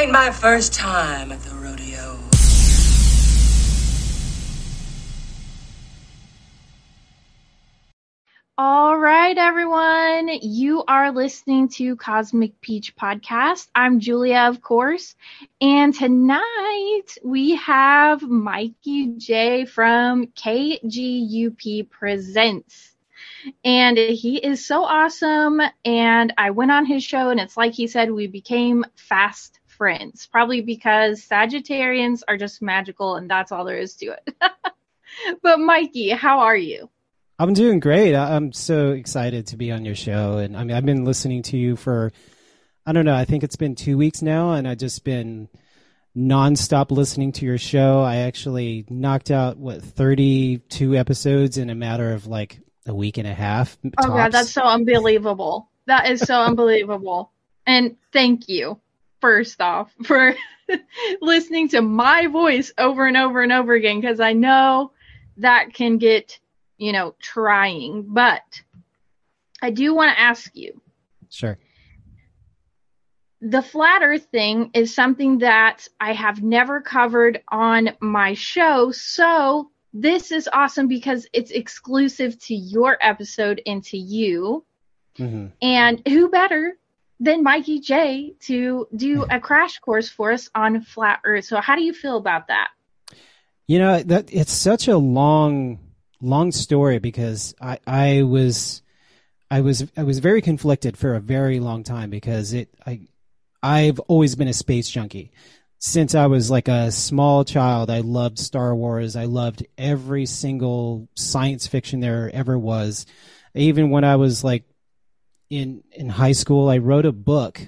Ain't my first time at the rodeo. All right, everyone. You are listening to Cosmic Peach Podcast. I'm Julia, of course. And tonight we have Mikey Jayy from KGUP Presents. And he is so awesome. And I went on his show, and it's like he said, we became fast friends. Probably because Sagittarians are just magical, and that's all there is to it. but, Mikey, how are you? I'm doing great. I'm so excited to be on your show, and I mean, I've been listening to you for, I don't know, I think it's been two weeks now, and I've just been nonstop listening to your show. I actually knocked out what 32 episodes in a matter of like a week and a half. Oh god, that's so unbelievable. That is so unbelievable. And thank you, first off, for listening to my voice over and over and over again, because I know that can get, you know, trying. But I do want to ask you sure. the flat earth thing is something that I have never covered on my show. So this is awesome because it's exclusive to your episode and to you. hmm And who better than Mikey Jayy to do a crash course for us on flat earth? So how do you feel about that? You know that it's such a long, long story because I, I was, I was, I was very conflicted for a very long time because it, I, I've always been a space junkie since I was like a small child. I loved Star Wars. I loved every single science fiction there ever was. Even when I was like in in high school, I wrote a book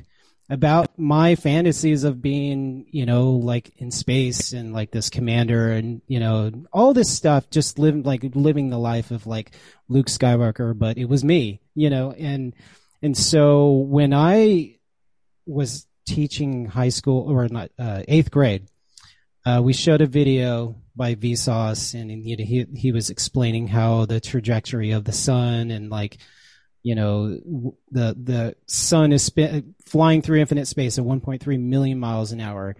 about my fantasies of being, you know, like in space and like this commander and, you know, all this stuff, just living like living the life of like Luke Skywalker, but it was me, you know, and, and so when I was teaching high school or not, uh, eighth grade, uh, we showed a video by Vsauce and you know, he, he was explaining how the trajectory of the sun and like, you know the the sun is spin, flying through infinite space at 1.3 million miles an hour.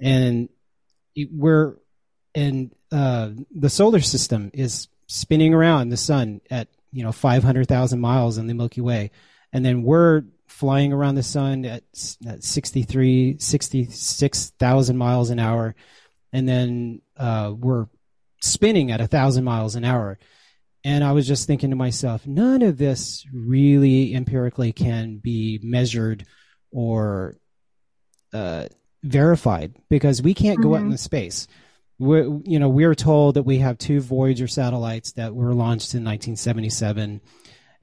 And we're and uh, the solar system is spinning around the sun at you know 500,000 miles in the Milky Way. And then we're flying around the sun at, at 63 66,000 miles an hour. And then uh, we're spinning at a thousand miles an hour and I was just thinking to myself, none of this really empirically can be measured or uh, verified because we can't go out in into space. We're, you know, we're told that we have two Voyager satellites that were launched in 1977,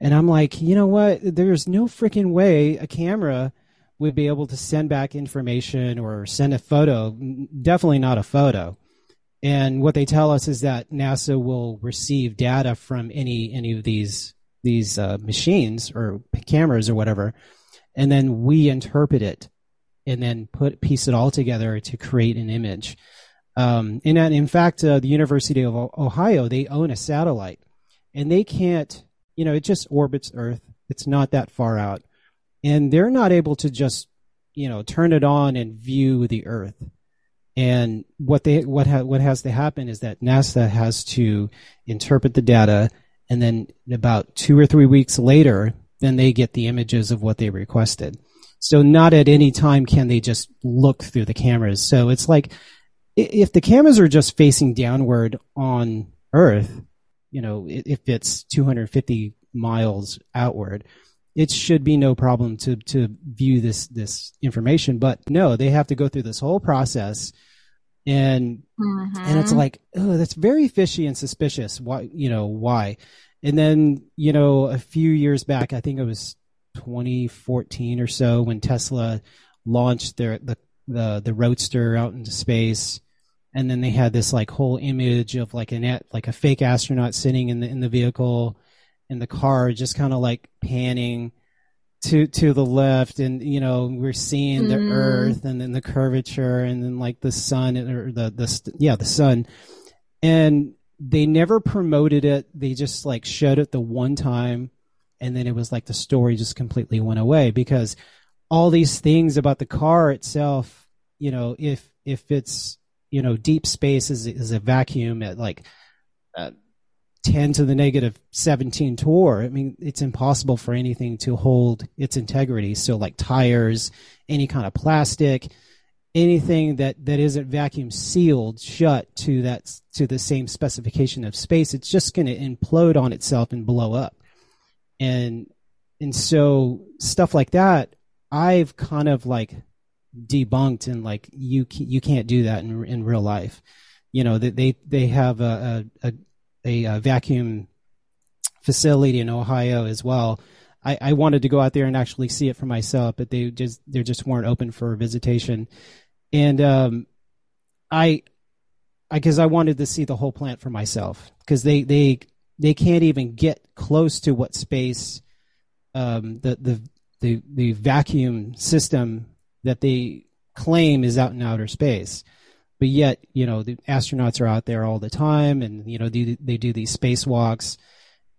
and I'm like, you know what? There's no freaking way a camera would be able to send back information or send a photo. Definitely not a photo. And what they tell us is that NASA will receive data from any any of these these uh, machines or cameras or whatever, and then we interpret it, and then put piece it all together to create an image. Um, and in fact, uh, the University of Ohio they own a satellite, and they can't, you know, it just orbits Earth. It's not that far out, and they're not able to just, you know, turn it on and view the Earth and what they what ha, what has to happen is that NASA has to interpret the data, and then about two or three weeks later, then they get the images of what they requested. So not at any time can they just look through the cameras. So it's like if the cameras are just facing downward on Earth, you know, if it's 250 miles outward, it should be no problem to to view this this information. But no, they have to go through this whole process, and and it's Mhm. like, oh, that's very fishy and suspicious. Why, you know, why? And then, you know, a few years back, I think it was 2014 or so when Tesla launched their the the the Roadster out into space, and then they had this like whole image of like an like a fake astronaut sitting in the in the vehicle, and the car just kind of like panning to to the left and you know we're seeing the Mm. earth and then the curvature and then like the sun or the the yeah the sun and they never promoted it they just like showed it the one time and then it was like the story just completely went away because all these things about the car itself you know if if it's you know deep space is is a vacuum at like uh, 10 to the negative 17 torr. I mean, it's impossible for anything to hold its integrity. So, like tires, any kind of plastic, anything that, that isn't vacuum sealed shut to that to the same specification of space, it's just going to implode on itself and blow up. And and so stuff like that, I've kind of like debunked and like you you can't do that in in real life. You know, they they, they have a, a, a a, uh vacuum facility in Ohio as well. I, I wanted to go out there and actually see it for myself, but they just they just weren't open for visitation, and um, I, I because I wanted to see the whole plant for myself because they they they can't even get close to what space, um, the the the the vacuum system that they claim is out in outer space but yet you know the astronauts are out there all the time and you know they, they do these spacewalks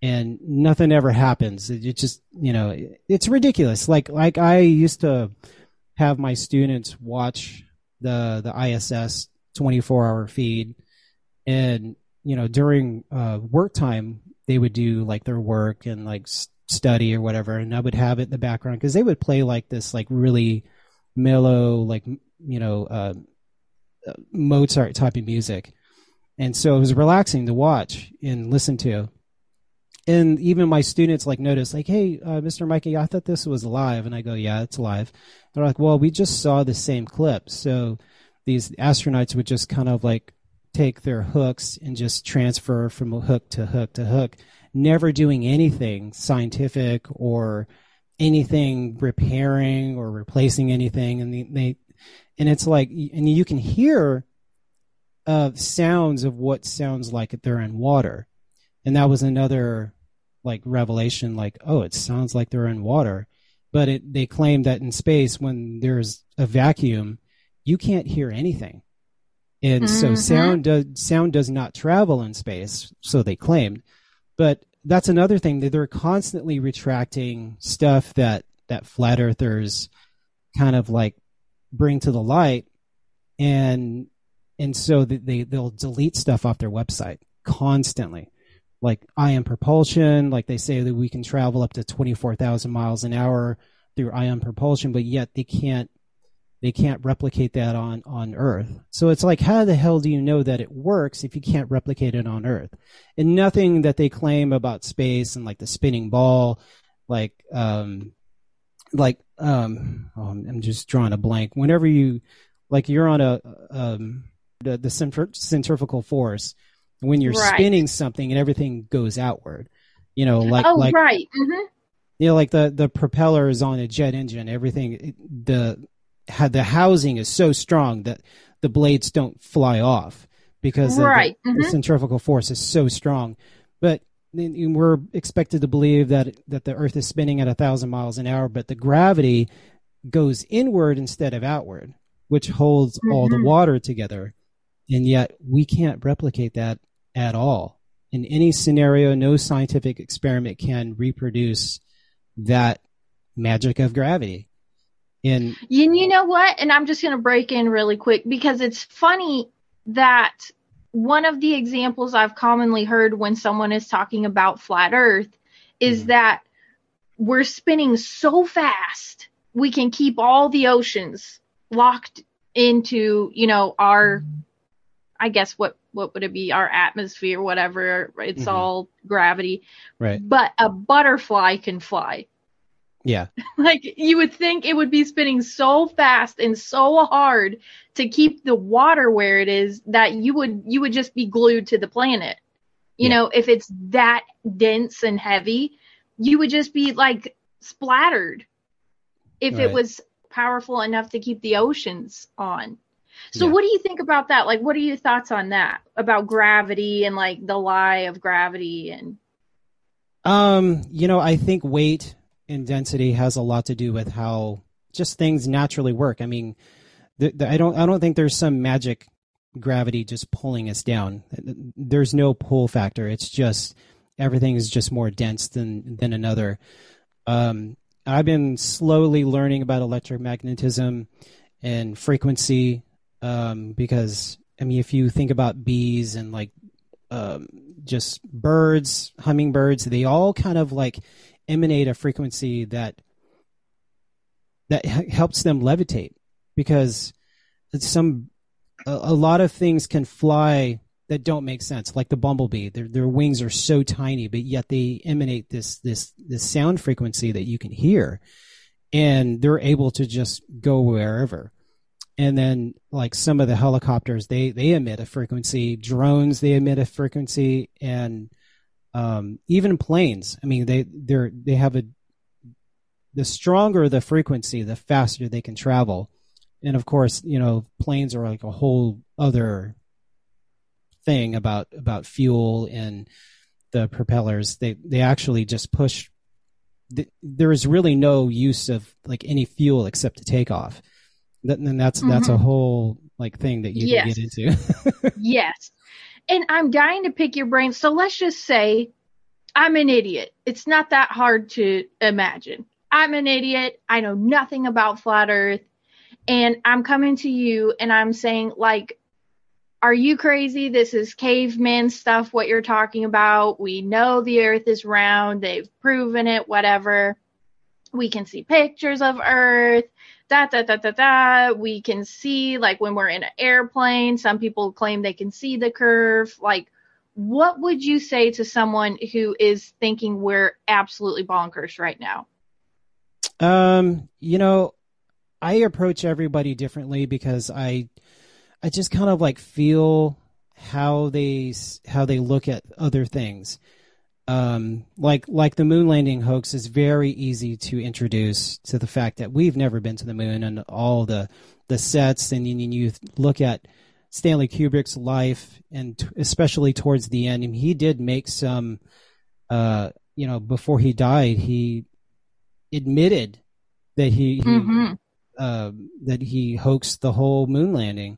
and nothing ever happens. It, just you know it's ridiculous. Like like i used to have my students watch the the iss 24 hour feed and you know during uh, work time they would do like their work and like study or whatever. And i would have it in the background because they would play like this like really mellow like you know uh, Mozart type of music. And so it was relaxing to watch and listen to. And even my students like noticed, like, hey, uh, Mr. Mikey, I thought this was live. And I go, yeah, it's live. They're like, well, we just saw the same clip. So these astronauts would just kind of like take their hooks and just transfer from hook to hook to hook, never doing anything scientific or anything repairing or replacing anything. And they, they and it's like and you can hear uh sounds of what sounds like they're in water. And that was another like revelation like oh it sounds like they're in water. But it they claim that in space when there's a vacuum you can't hear anything. And so Mhm. sound does sound does not travel in space so they claimed. But that's another thing that they're constantly retracting stuff that that flat earthers kind of like bring to the light and and so they they'll delete stuff off their website constantly. Like ion propulsion like they say that we can travel up to 24,000 miles an hour through ion propulsion but yet they can't they can't replicate that on on earth. So it's like how the hell do you know that it works if you can't replicate it on earth? And nothing that they claim about space and like the spinning ball like um like um oh, I'm just drawing a blank whenever you like you're on a um the, the centri- centrifugal force when you're Right. spinning something and everything goes outward you know like oh, like right. hmm you know like the the propeller is on a jet engine everything the had the housing is so strong that the blades don't fly off because the- Right, the, the mhm. centrifugal force is so strong but we're expected to believe that that the earth is spinning at a thousand miles an hour but the gravity goes inward instead of outward which holds all the Mhm. water together and yet we can't replicate that at all in any scenario no scientific experiment can reproduce that magic of gravity and You, you know what? And I'm just going to break in really quick because it's funny that one of the examples I've commonly heard when someone is talking about flat earth is Mhm. that we're spinning so fast we can keep all the oceans locked into, you know, our I guess what what would it be? Our atmosphere, whatever. It's Mhm. all gravity. right But a butterfly can fly. Yeah like you would think it would be spinning so fast and so hard to keep the water where it is that you would you would just be glued to the planet you Yeah. know if it's that dense and heavy you would just be like splattered if it was powerful enough to keep the oceans on. So Yeah. what do you think about that? Like what are your thoughts on that? About gravity and like the lie of gravity and Um, you know, I think weight and density has a lot to do with how just things naturally work. I mean, th- th- I don't I don't think there's some magic gravity just pulling us down. There's no pull factor. It's just everything is just more dense than than another. Um, I've been slowly learning about electromagnetism and frequency um, because I mean, if you think about bees and like um, just birds, hummingbirds, they all kind of like emanate a frequency that that helps them levitate because some a, a lot of things can fly that don't make sense like the bumblebee. Their their wings are so tiny but yet they emanate this this this sound frequency that you can hear and they're able to just go wherever. And then like some of the helicopters they they emit a frequency. Drones they emit a frequency and um, even planes. I mean they they're they have a the stronger the frequency the faster they can travel. And of course you know planes are like a whole other thing about about fuel and the propellers. They they actually just push th- there is really no use of like any fuel except to take off. That- and that's that's a whole like thing that you Yes. can get into. Yes. And I'm dying to pick your brain. So let's just say I'm an idiot. It's not that hard to imagine. I'm an idiot. I know nothing about flat earth. And I'm coming to you and I'm saying, like, are you crazy? This is caveman stuff, what you're talking about. We know the earth is round. They've proven it, whatever. We can see pictures of earth da da da da da. We can see like when we're in an airplane, some people claim they can see the curve. Like, what would you say to someone who is thinking we're absolutely bonkers right now? Um, you know, I approach everybody differently because I, I just kind of like feel how they how they look at other things. Um, like like the moon landing hoax is very easy to introduce to the fact that we've never been to the moon and all the the sets and you, you look at Stanley Kubrick's life and t- especially towards the end, and he did make some, uh, you know, before he died, he admitted that he, he Mhm. uh, that he hoaxed the whole moon landing,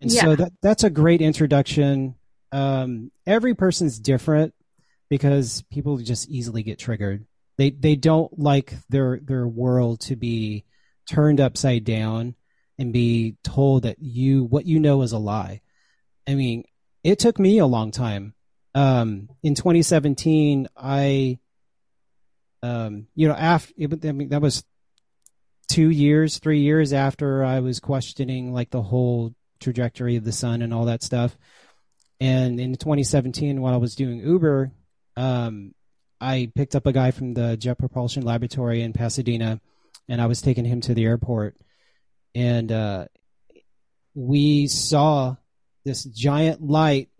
and Yeah. so that that's a great introduction. Um, every person's different because people just easily get triggered. They they don't like their their world to be turned upside down and be told that you what you know is a lie. I mean, it took me a long time. Um, in 2017, I, um, you know, after I mean that was two years, three years after I was questioning like the whole trajectory of the sun and all that stuff. And in 2017, while I was doing Uber, um, I picked up a guy from the Jet Propulsion Laboratory in Pasadena, and I was taking him to the airport, and uh, we saw this giant light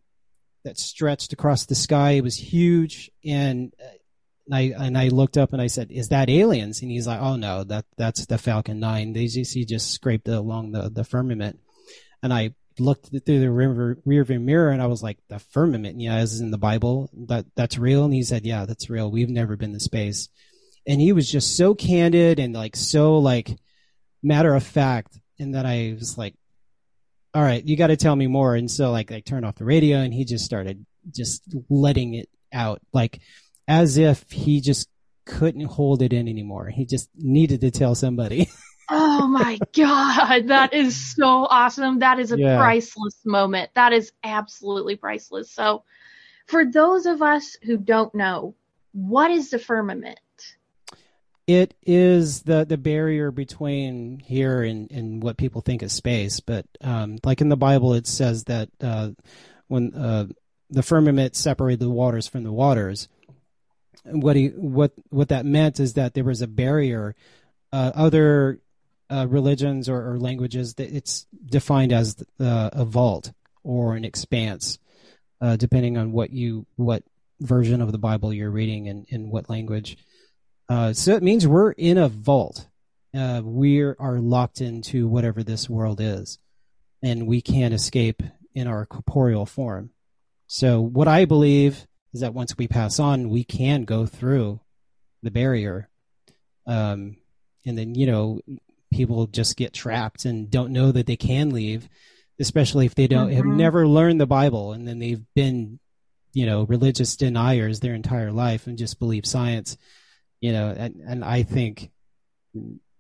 that stretched across the sky. It was huge, and uh, I and I looked up and I said, "Is that aliens?" And he's like, "Oh no, that that's the Falcon 9. They just he just scraped along the the firmament." And I looked through the river rear view mirror and I was like, "The firmament, yeah, is in the Bible. That that's real." And he said, "Yeah, that's real. We've never been to space." And he was just so candid and like so like matter of fact, and that I was like, "All right, you got to tell me more." And so like I turned off the radio and he just started just letting it out like as if he just couldn't hold it in anymore. He just needed to tell somebody. Oh my God. That is so awesome. That is a Yeah. priceless moment. That is absolutely priceless. So, for those of us who don't know, what is the firmament? it is the the barrier between here and, and what people think is space. But um, like in the Bible, it says that uh, when uh, the firmament separated the waters from the waters, what he what what that meant is that there was a barrier. Uh, other uh, religions or, or languages, it's defined as uh, a vault or an expanse, uh, depending on what you what version of the Bible you're reading and in what language. Uh, so it means we're in a vault. Uh, we are locked into whatever this world is, and we can't escape in our corporeal form. So what I believe is that once we pass on, we can go through the barrier, um, and then you know people just get trapped and don't know that they can leave, especially if they don't have Mhm. never learned the Bible and then they've been, you know, religious deniers their entire life and just believe science, you know, and, and I think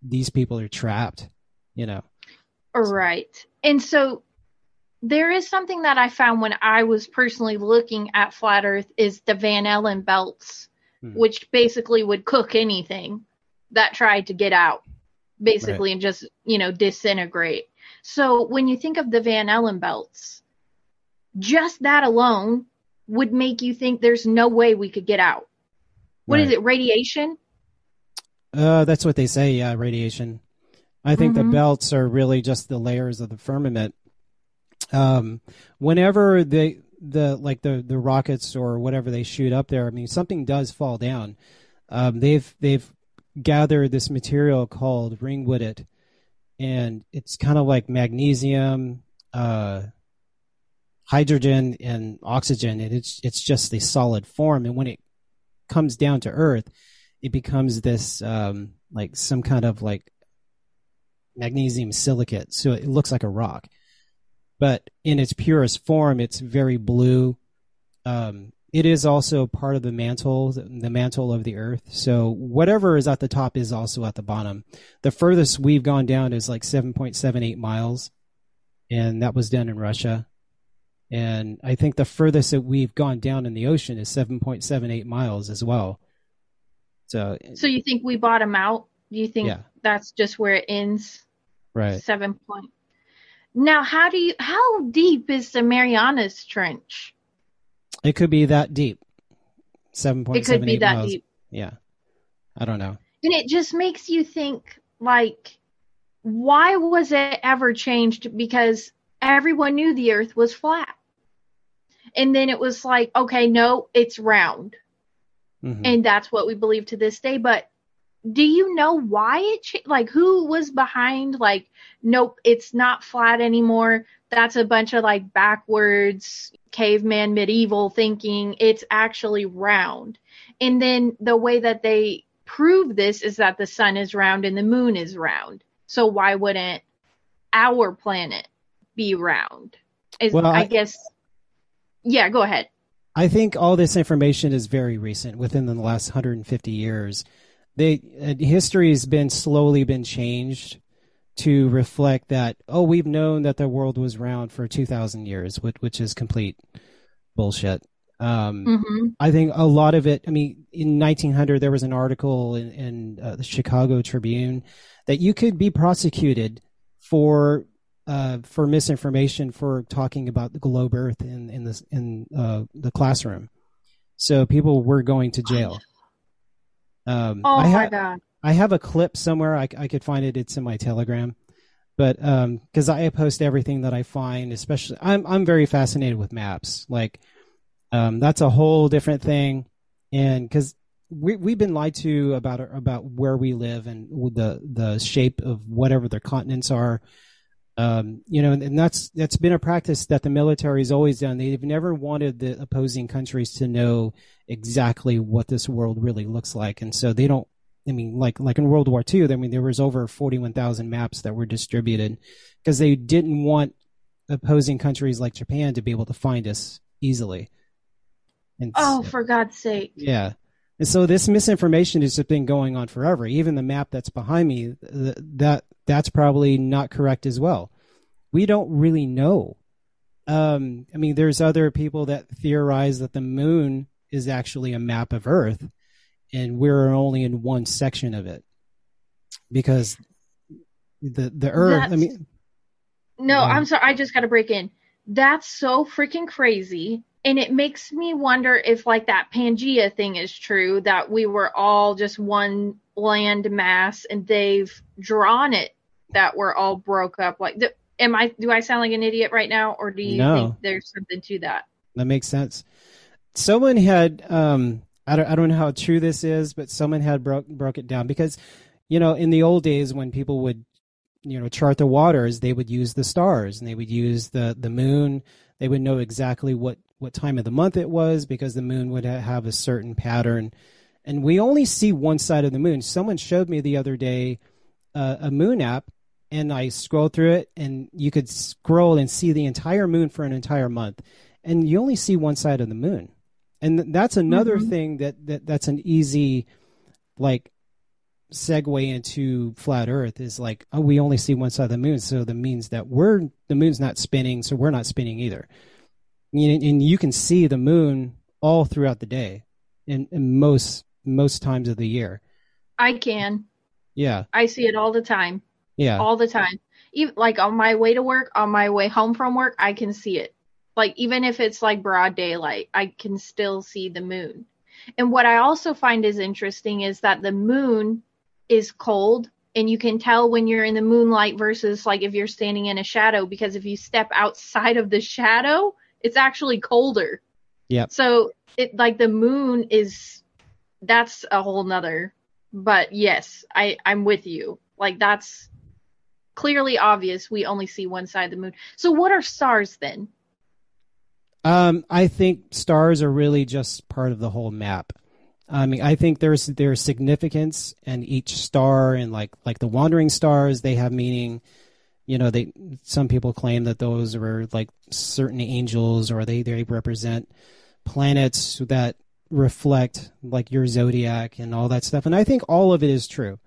these people are trapped, you know. Right. And so there is something that I found when I was personally looking at flat earth is the Van Allen belts, Hmm. which basically would cook anything that tried to get out basically and just, you know, disintegrate. So when you think of the Van Allen belts, just that alone would make you think there's no way we could get out. What is Right. it? Radiation? Uh, that's what they say. Yeah, radiation. I think the Mhm. belts are really just the layers of the firmament. Um, whenever they the like the the rockets or whatever they shoot up there, I mean something does fall down. Um, they've they've gathered this material called ringwoodite, and it's kind of like magnesium, uh, hydrogen, and oxygen, and it's it's just a solid form. And when it comes down to Earth, it becomes this um, like some kind of like magnesium silicate, so it looks like a rock. But in its purest form, it's very blue. Um, it is also part of the mantle, the mantle of the Earth. So whatever is at the top is also at the bottom. The furthest we've gone down is like 7.78 miles, and that was done in Russia. And I think the furthest that we've gone down in the ocean is 7.78 miles as well. So, So you think we bottom out? Do you think Yeah. that's just where it ends? right. Seven point. Now, how do you? How deep is the Marianas Trench? It could be that deep. Seven point It could be that miles. deep, Yeah. I don't know. and it just makes you think, like, why was it ever changed? Because everyone knew the Earth was flat, and then it was like, okay, no, it's round, Mhm. and that's what we believe to this day. But do you know why it cha- like who was behind like nope it's not flat anymore that's a bunch of like backwards caveman medieval thinking. It's actually round. And then the way that they prove this is that the sun is round and the moon is round. So why wouldn't our planet be round? Is Well, I, I- guess yeah go ahead. I think all this information is very recent, within the last 150 years. They uh, history has been slowly been changed to reflect that. Oh, we've known that the world was round for 2,000 years, which, which is complete bullshit. Um, hmm I think a lot of it. I mean, in 1900, there was an article in, in uh, the Chicago Tribune that you could be prosecuted for uh, for misinformation for talking about the globe Earth in in this in uh, the classroom. So people were going to jail. Um, oh I my god I have a clip somewhere. I, I could find it. It's in my Telegram, but because I post everything that I find, especially I'm I'm very fascinated with maps. Like um, that's a whole different thing, and because we we've been lied to about about where we live and the the shape of whatever their continents are. Um, you know, and, that's that's been a practice that the military's always done. They've never wanted the opposing countries to know exactly what this world really looks like, and so they don't. I mean, like like in World War II, I mean, there was over forty one thousand maps that were distributed because they didn't want opposing countries like Japan to be able to find us easily. And oh so- for god's sake yeah. And so this misinformation has just been going on forever. Even the map that's behind me, th- that that's probably not correct as well. We don't really know. Um, I mean, there's other people that theorize that the moon is actually a map of Earth, and we're only in one section of it because the the Earth. I mean, No. I'm sorry. I just got to break in. That's so freaking crazy. And it makes me wonder if, like, that Pangea thing is true that we were all just one land mass and they've drawn it that we're all broke up. Like, th- am I, do I sound like an idiot right now? Or do you No. think there's something to that? That makes sense. Someone had, um, I don't I don't know how true this is, but someone had broke broke it down because you know in the old days when people would you know chart the waters, they would use the stars and they would use the the moon. They would know exactly what what time of the month it was because the moon would ha- have a certain pattern. And we only see one side of the moon. Someone showed me the other day uh, a moon app and I scrolled through it, and you could scroll and see the entire moon for an entire month, and you only see one side of the moon, and that's another Mhm. thing that, that that's an easy, like, segue into flat Earth is like, oh, we only see one side of the moon, so that means that we're the moon's not spinning, so we're not spinning either, and, and you can see the moon all throughout the day, in, in most most times of the year. I can. Yeah, I see it all the time. yeah. all the time. Even like on my way to work, on my way home from work, I can see it. Like even if it's like broad daylight, I can still see the moon. And what I also find is interesting is that the moon is cold and you can tell when you're in the moonlight versus like if you're standing in a shadow because if you step outside of the shadow, it's actually colder. Yeah. So it like the moon is that's a whole nother but yes, I, I'm with you. Like that's clearly obvious. We only see one side of the moon. So what are stars then? Um, I think stars are really just part of the whole map. I mean, I think there's there's significance in each star, and like like the wandering stars, they have meaning. You know, they some people claim that those are like certain angels, or they they represent planets that reflect like your zodiac and all that stuff. And I think all of it is true.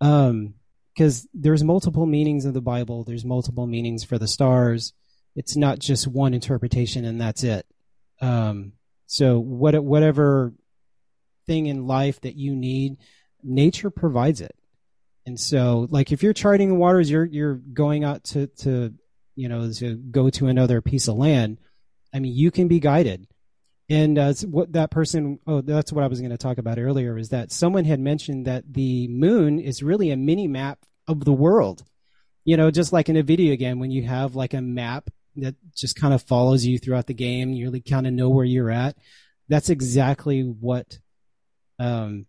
Um, because there's multiple meanings of the Bible. There's multiple meanings for the stars. It's not just one interpretation and that's it. Um, so what whatever thing in life that you need, nature provides it. And so, like if you're charting the waters, you're you're going out to to you know to go to another piece of land. I mean, you can be guided. And uh, what that person, oh, that's what I was going to talk about earlier, is that someone had mentioned that the moon is really a mini map of the world. You know, just like in a video game, when you have like a map that just kind of follows you throughout the game, you really kind of know where you're at. That's exactly what, um,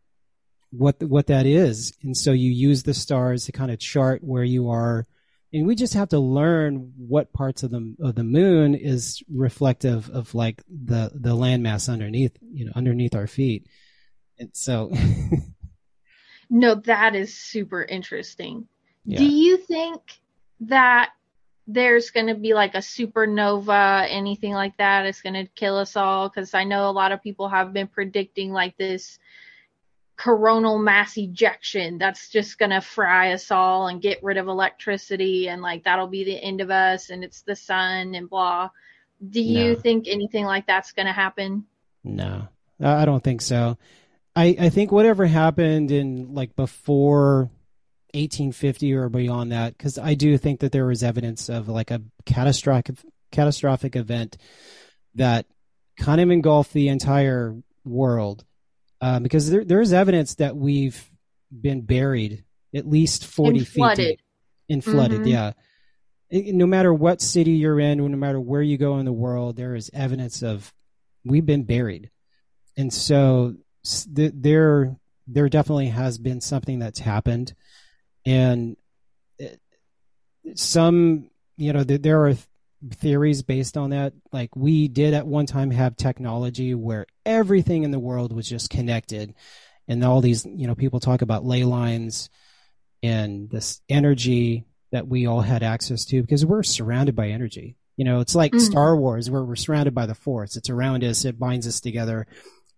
what what that is. And so you use the stars to kind of chart where you are and we just have to learn what parts of the of the moon is reflective of like the the landmass underneath you know underneath our feet and so No, that is super interesting. Yeah. Do you think that there's going to be like a supernova, anything like that. It's going to kill us all? Because I know a lot of people have been predicting like this coronal mass ejection that's just going to fry us all and get rid of electricity and like that'll be the end of us and it's the sun and blah. Do you No. think anything like that's going to happen? no i don't think so i i think whatever happened in like before 1850 or beyond that because i do think that there was evidence of like a catastrophic catastrophic event that kind of engulfed the entire world uh, because there, there's evidence that we've been buried at least 40 And feet flooded. deep and flooded Mhm. yeah It- no matter what city you're in no matter where you go in the world there is evidence of we've been buried and so th- there there definitely has been something that's happened and some you know there are theories based on that. Like we did at one time have technology where everything in the world was just connected. And all these you know people talk about ley lines and this energy that we all had access to because we're surrounded by energy. You know it's like Mhm. star wars where we're surrounded by the force. It's around us. It binds us together.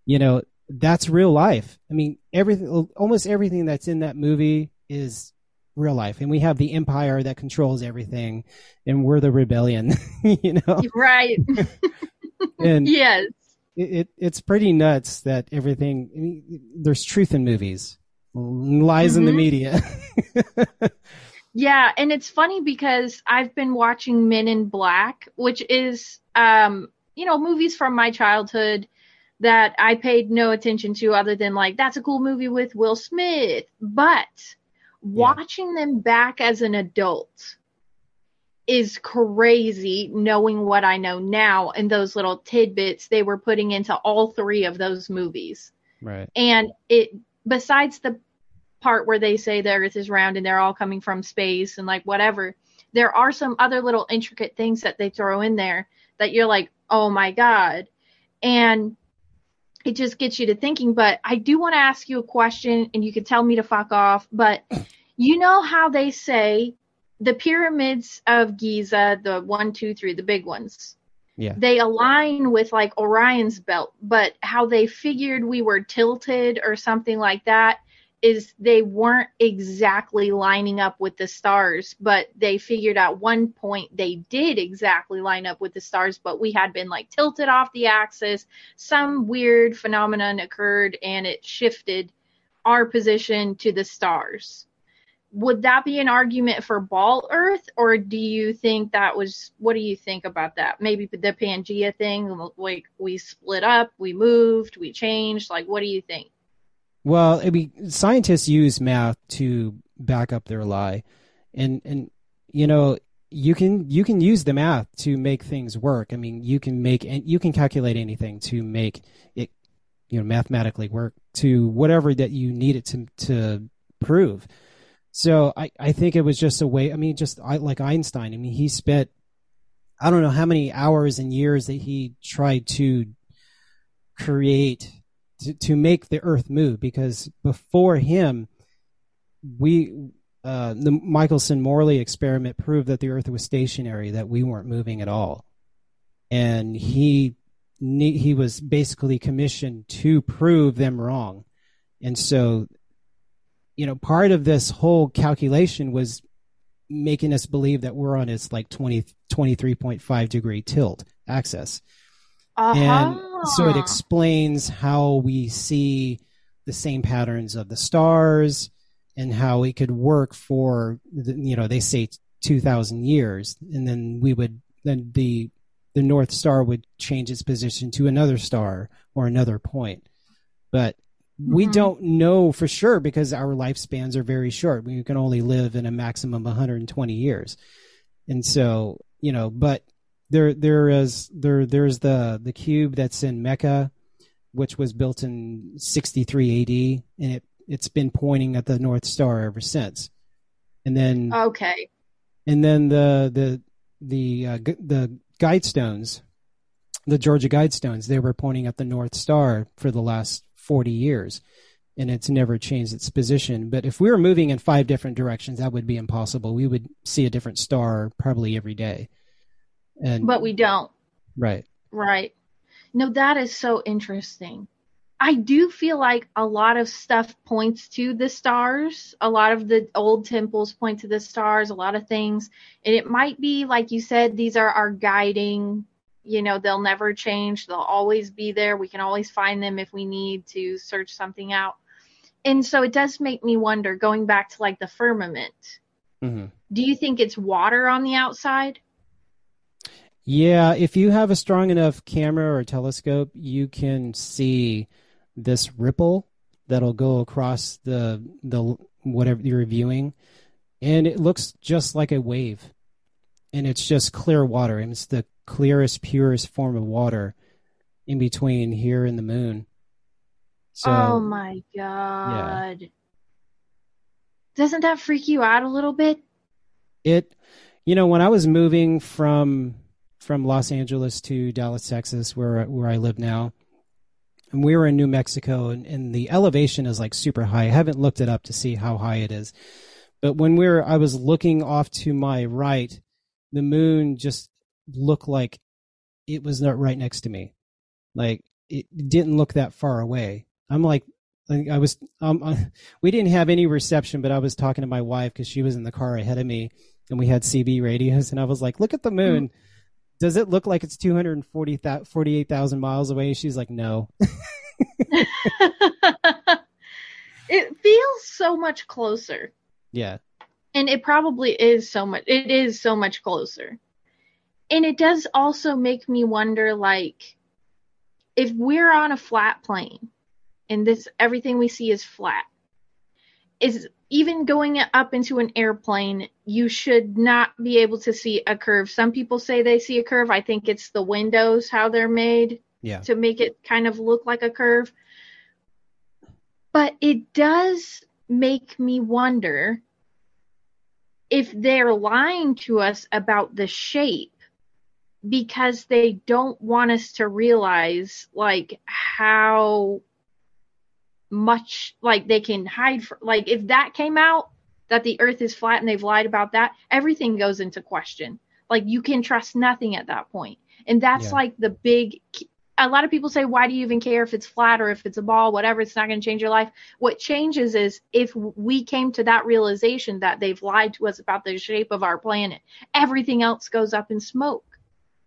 You know that's real life. I mean everything almost everything that's in that movie is real life and we have the empire that controls everything and we're the rebellion you know Right. and yes. it, it it's pretty nuts that everything I mean, there's truth in movies lies in the Mhm. media Yeah, and it's funny because I've been watching Men in Black, which is um, you know, movies from my childhood that I paid no attention to other than like that's a cool movie with Will Smith. But watching them back as an adult, is crazy knowing what I know now and those little tidbits they were putting into all three of those movies. Right. And it besides the part where they say the earth is round and they're all coming from space and like whatever, there are some other little intricate things that they throw in there that you're like, "Oh my god." And it just gets you to thinking, but I do want to ask you a question and you can tell me to fuck off, but you know how they say the pyramids of Giza, the one, two, three, the big ones, Yeah. they align with like Orion's belt, but how they figured we were tilted or something like that is they weren't exactly lining up with the stars, but they figured at one point they did exactly line up with the stars, but we had been like tilted off the axis. Some weird phenomenon occurred and it shifted our position to the stars. Would that be an argument for ball Earth, or do you think that was? What do you think about that? Maybe the Pangea thing, like we split up, we moved, we changed. Like, what do you think? Well, I mean, scientists use math to back up their lie, and and you know you can you can use the math to make things work. I mean, you can make and you can calculate anything to make it you know mathematically work to whatever that you need it to to prove. So I I think it was just a way. I mean, just I, like Einstein. I mean, he spent I don't know how many hours and years that he tried to create to, to make the earth move because before him we uh, the Michelson Morley experiment proved that the earth was stationary that we weren't moving at all. And he he was basically commissioned to prove them wrong. And so you know part of this whole calculation was making us believe that we're on its like 20 23.5 degree tilt axis Uh-huh. and so it explains how we see the same patterns of the stars and how it could work for the, you know they say 2000 years and then we would then the the north star would change its position to another star or another point but we Mhm. don't know for sure because our lifespans are very short we can only live in a maximum of 120 years and so you know but there there is there there's the the cube that's in Mecca, which was built in 63 AD, and it it's been pointing at the North Star ever since. And then okay. and then the the the uh, gu- the guidestones, the Georgia guidestones, they were pointing at the North Star for the last 40 years, and it's never changed its position. But if we were moving in five different directions, that would be impossible. We would see a different star probably every day. And But we don't. right. Right. No, that is so interesting. I do feel like a lot of stuff points to the stars. A lot of the old temples point to the stars, a lot of things. And it might be, like you said, these are our guiding, you know, they'll never change. They'll always be there. We can always find them if we need to search something out. And so it does make me wonder, going back to like the firmament, hmm do you think it's water on the outside? Yeah, if you have a strong enough camera or telescope, you can see this ripple that'll go across the the whatever you're viewing, and it looks just like a wave, and it's just clear water, and it's the clearest, purest form of water in between here and the moon. So oh my god. Yeah. Doesn't that freak you out a little bit? it you know when i was moving from from los angeles to dallas texas where where i live now. And we were in new mexico and, and the elevation is like super high. I haven't looked it up to see how high it is. But when we were i was looking off to my right the moon just looked like it was not right next to me. Like it didn't look that far away. I'm like I was um uh, we didn't have any reception, but I was talking to my wife because she was in the car ahead of me, and we had CB radios, and I was like, "Look at the moon. Does it look like it's 240 48,000 miles away?" She's like, "No." it feels so much closer. yeah. And it probably is so much it is so much closer. And it does also make me wonder like if we're on a flat plane and this everything we see is flat. is even going up into an airplane, you should not be able to see a curve. Some people say they see a curve. I think it's the windows, how they're made Yeah. to make it kind of look like a curve. But it does make me wonder if they're lying to us about the shape because they don't want us to realize like how much like they can hide for like if that came out that the earth is flat and they've lied about that everything goes into question. Like you can trust nothing at that point. And that's Yeah. like the big a lot of people say why do you even care if it's flat or if it's a ball whatever it's not going to change your life? What changes is if we came to that realization that they've lied to us about the shape of our planet everything else goes up in smoke.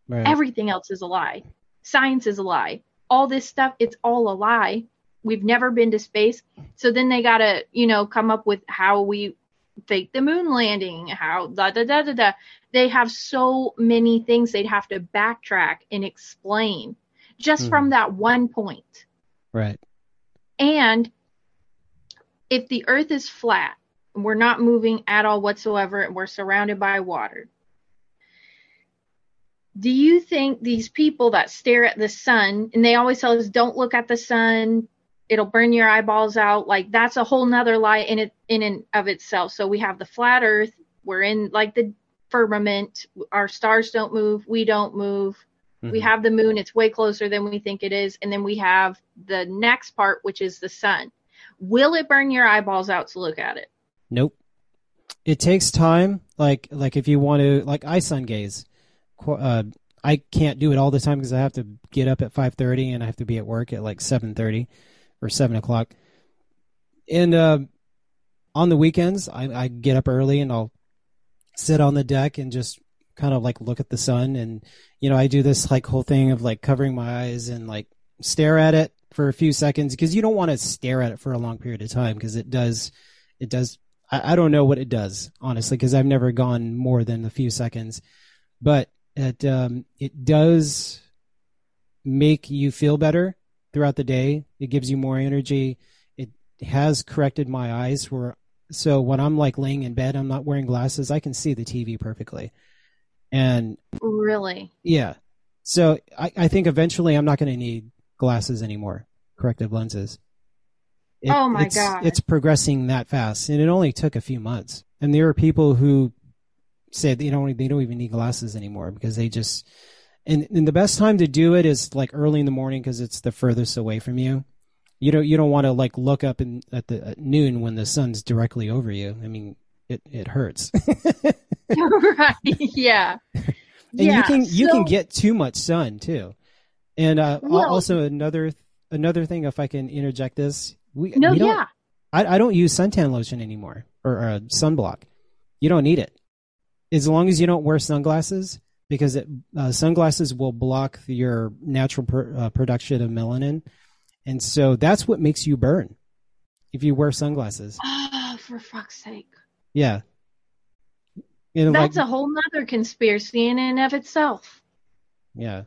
Right. everything else is a lie. Science is a lie. All this stuff it's all a lie we've never been to space. So then they gotta you know come up with how we fake the moon landing how da da da da da. They have so many things they'd have to backtrack and explain just from hmm. that one point. Right. and if the earth is flat and we're not moving at all whatsoever and we're surrounded by water, do you think these people that stare at the sun and they always tell us don't look at the sun, it'll burn your eyeballs out, like that's a whole nother lie in it in and of itself. So we have the flat earth, we're in like the firmament, our stars don't move, we don't move. We Mhm. have the moon, it's way closer than we think it is. And then we have the next part, which is the sun. Will it burn your eyeballs out to look at it? Nope. It takes time. Like like if you want to like I sun gaze. Uh, I can't do it all the time because I have to get up at five thirty and I have to be at work at like seven thirty or seven o'clock. And uh, on the weekends, I, I get up early and I'll sit on the deck and just kind of like look at the sun. And you know, I do this like whole thing of like covering my eyes and like stare at it for a few seconds because you don't want to stare at it for a long period of time because it does it does I, I don't know what it does honestly because I've never gone more than a few seconds, but it um, it does make you feel better throughout the day. It gives you more energy. It has corrected my eyes where so when I'm like laying in bed, I'm not wearing glasses. I can see the TV perfectly, and Really? yeah. So I, I think eventually I'm not going to need glasses anymore, corrective lenses. It- Oh my it's, God. It's progressing that fast, and it only took a few months. And there are people who said they don't they don't even need glasses anymore because they just and, and the best time to do it is like early in the morning because it's the furthest away from you. You don't you don't want to like look up in, at the at noon when the sun's directly over you. I mean, it it hurts. right. Yeah. and yeah. you can you can get too much sun too and uh Well- also another another thing if i can interject this we, No, we yeah. I, I don't use suntan lotion anymore or, or sunblock you don't need it as long as you don't wear sunglasses because it, uh, sunglasses will block your natural pr- uh, production of melanin and so that's what makes you burn if you wear sunglasses Oh, for fuck's sake. yeah You know, That's like- a whole nother conspiracy in and of itself. Yeah.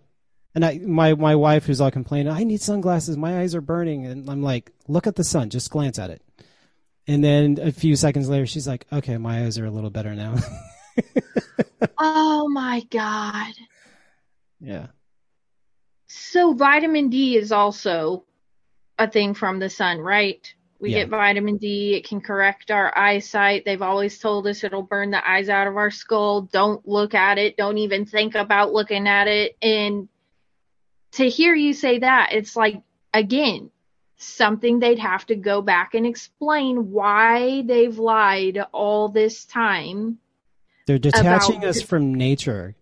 And I, my my wife who's all complaining, I need sunglasses, my eyes are burning, and I'm like, look at the sun, just glance at it. And then a few seconds later, she's like, okay, my eyes are a little better now. Oh my god. yeah. So vitamin D is also a thing from the sun, right? We Yeah. get vitamin D. It can correct our eyesight. They've always told us it'll burn the eyes out of our skull. Don't look at it. Don't even think about looking at it. And to hear you say that, it's like, again, something they'd have to go back and explain why they've lied all this time. They're detaching us from nature.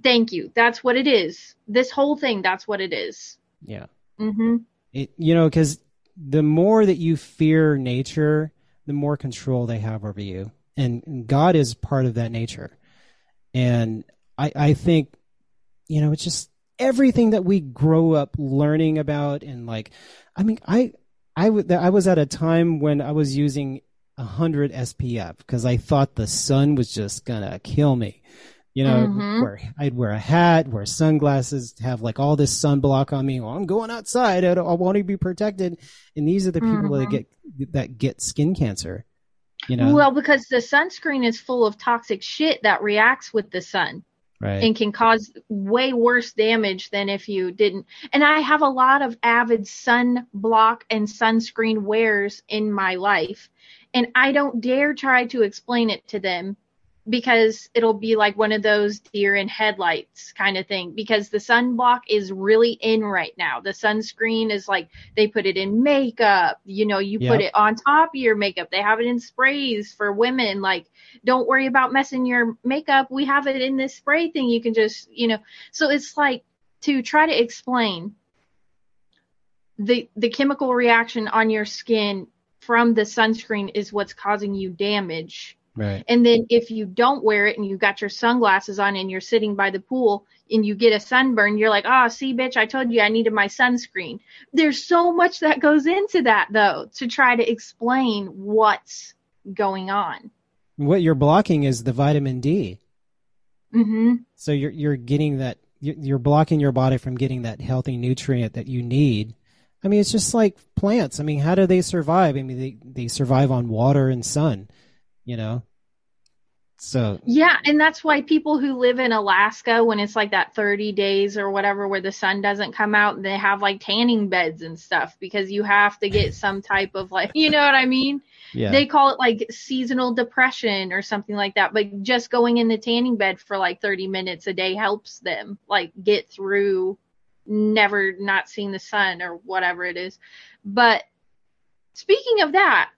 Thank you. That's what it is. This whole thing, that's what it is. Yeah. Mm-hmm. It, you know, because the more that you fear nature, the more control they have over you. And, and God is part of that nature. And I, I think, you know, it's just everything that we grow up learning about. And like, I mean, I, I, w- I was at a time when I was using 100 SPF because I thought the sun was just going to kill me. You know, Mhm. where I'd wear a hat, wear sunglasses, have like all this sunblock on me. Well, I'm going outside. I, don't, I want to be protected. And these are the people that Mhm. get that get skin cancer You know, Well, because the sunscreen is full of toxic shit that reacts with the sun right? and can cause way worse damage than if you didn't. And I have a lot of avid sun block and sunscreen wearers in my life, and I don't dare try to explain it to them because it'll be like one of those deer in headlights kind of thing because the sunblock is really in right now. The sunscreen is like they put it in makeup, you know, you put it on top of your makeup. They have it in sprays for women like don't worry about messing your makeup. We have it in this spray thing. You can just, you know. So it's like to try to explain the the chemical reaction on your skin from the sunscreen is what's causing you damage. right. And then if you don't wear it and you got your sunglasses on and you're sitting by the pool and you get a sunburn, you're like, "Ah, see, bitch, I told you I needed my sunscreen." There's so much that goes into that though to try to explain what's going on. What you're blocking is the vitamin D. Mm-hmm. So you're you're getting that you're blocking your body from getting that healthy nutrient that you need. I mean, it's just like plants. I mean, how do they survive? I mean, they they survive on water and sun, you know. So Yeah, and that's why people who live in Alaska when it's like that 30 days or whatever where the sun doesn't come out, they have like tanning beds and stuff because you have to get some type of like, you know what I mean? yeah, They call it like seasonal depression or something like that, but just going in the tanning bed for like 30 minutes a day helps them like get through never not seeing the sun or whatever it is. But speaking of that,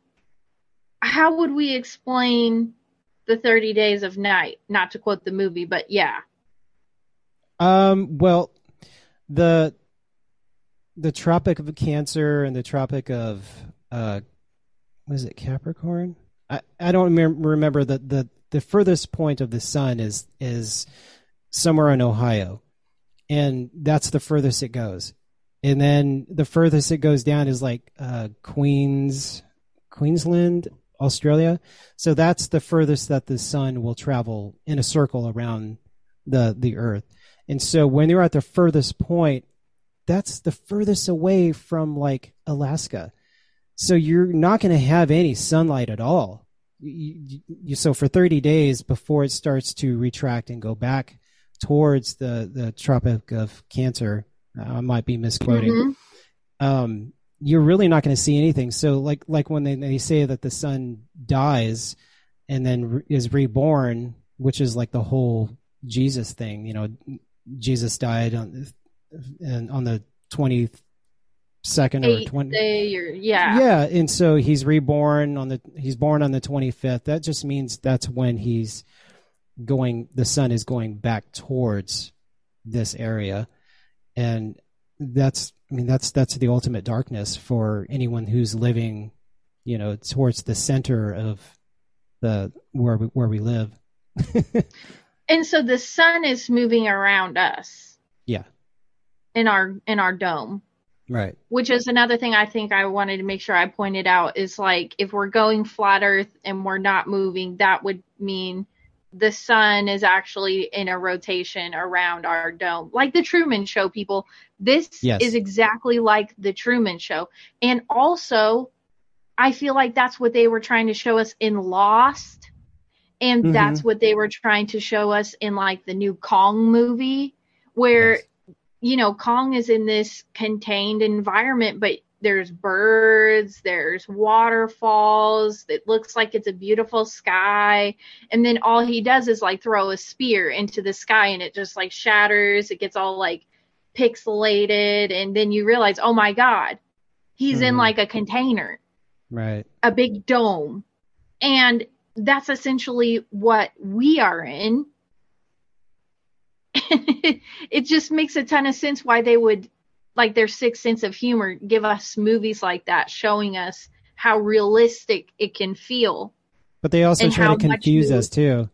how would we explain the 30 days of night? Not to quote the movie, but yeah. Um, well, the the Tropic of Cancer and the Tropic of uh, was it Capricorn? I, I don't remem- remember the, the the furthest point of the sun is is somewhere in Ohio, and that's the furthest it goes. And then the furthest it goes down is like uh, Queens, Queensland, Australia. So that's the furthest that the sun will travel in a circle around the the Earth. And so when you're at the furthest point, that's the furthest away from like Alaska. So you're not going to have any sunlight at all. You, you- so for 30 days before it starts to retract and go back towards the, the Tropic of Cancer, uh, I might be misquoting. Mhm. Um, you're really not going to see anything. So like like when they, they say that the sun dies and then re- is reborn, which is like the whole Jesus thing. You know, Jesus died on and on the twenty second or twenty. day or yeah. Yeah, and so he's reborn on the he's born on the 25th. That just means that's when he's going the sun is going back towards this area. And that's I mean that's that's the ultimate darkness for anyone who's living, you know, towards the center of the where we, where we live. And so the sun is moving around us yeah. in our in our dome. Right. which is another thing I think I wanted to make sure I pointed out is like if we're going flat earth and we're not moving, that would mean the sun is actually in a rotation around our dome. Like the Truman Show, people. This Yes. is exactly like the Truman Show. And also, I feel like that's what they were trying to show us in Lost. And Mhm. that's what they were trying to show us in like the new Kong movie, where Yes. you know, Kong is in this contained environment, but there's birds, there's waterfalls, it looks like it's a beautiful sky. And then all he does is like throw a spear into the sky and it just like shatters, it gets all like pixelated. And then you realize, oh my God, he's in Mhm. like a container Right. a big dome. And that's essentially what we are in. it just makes a ton of sense why they would, like their sixth sense of humor, give us movies like that, showing us how realistic it can feel. But they also try to confuse us too.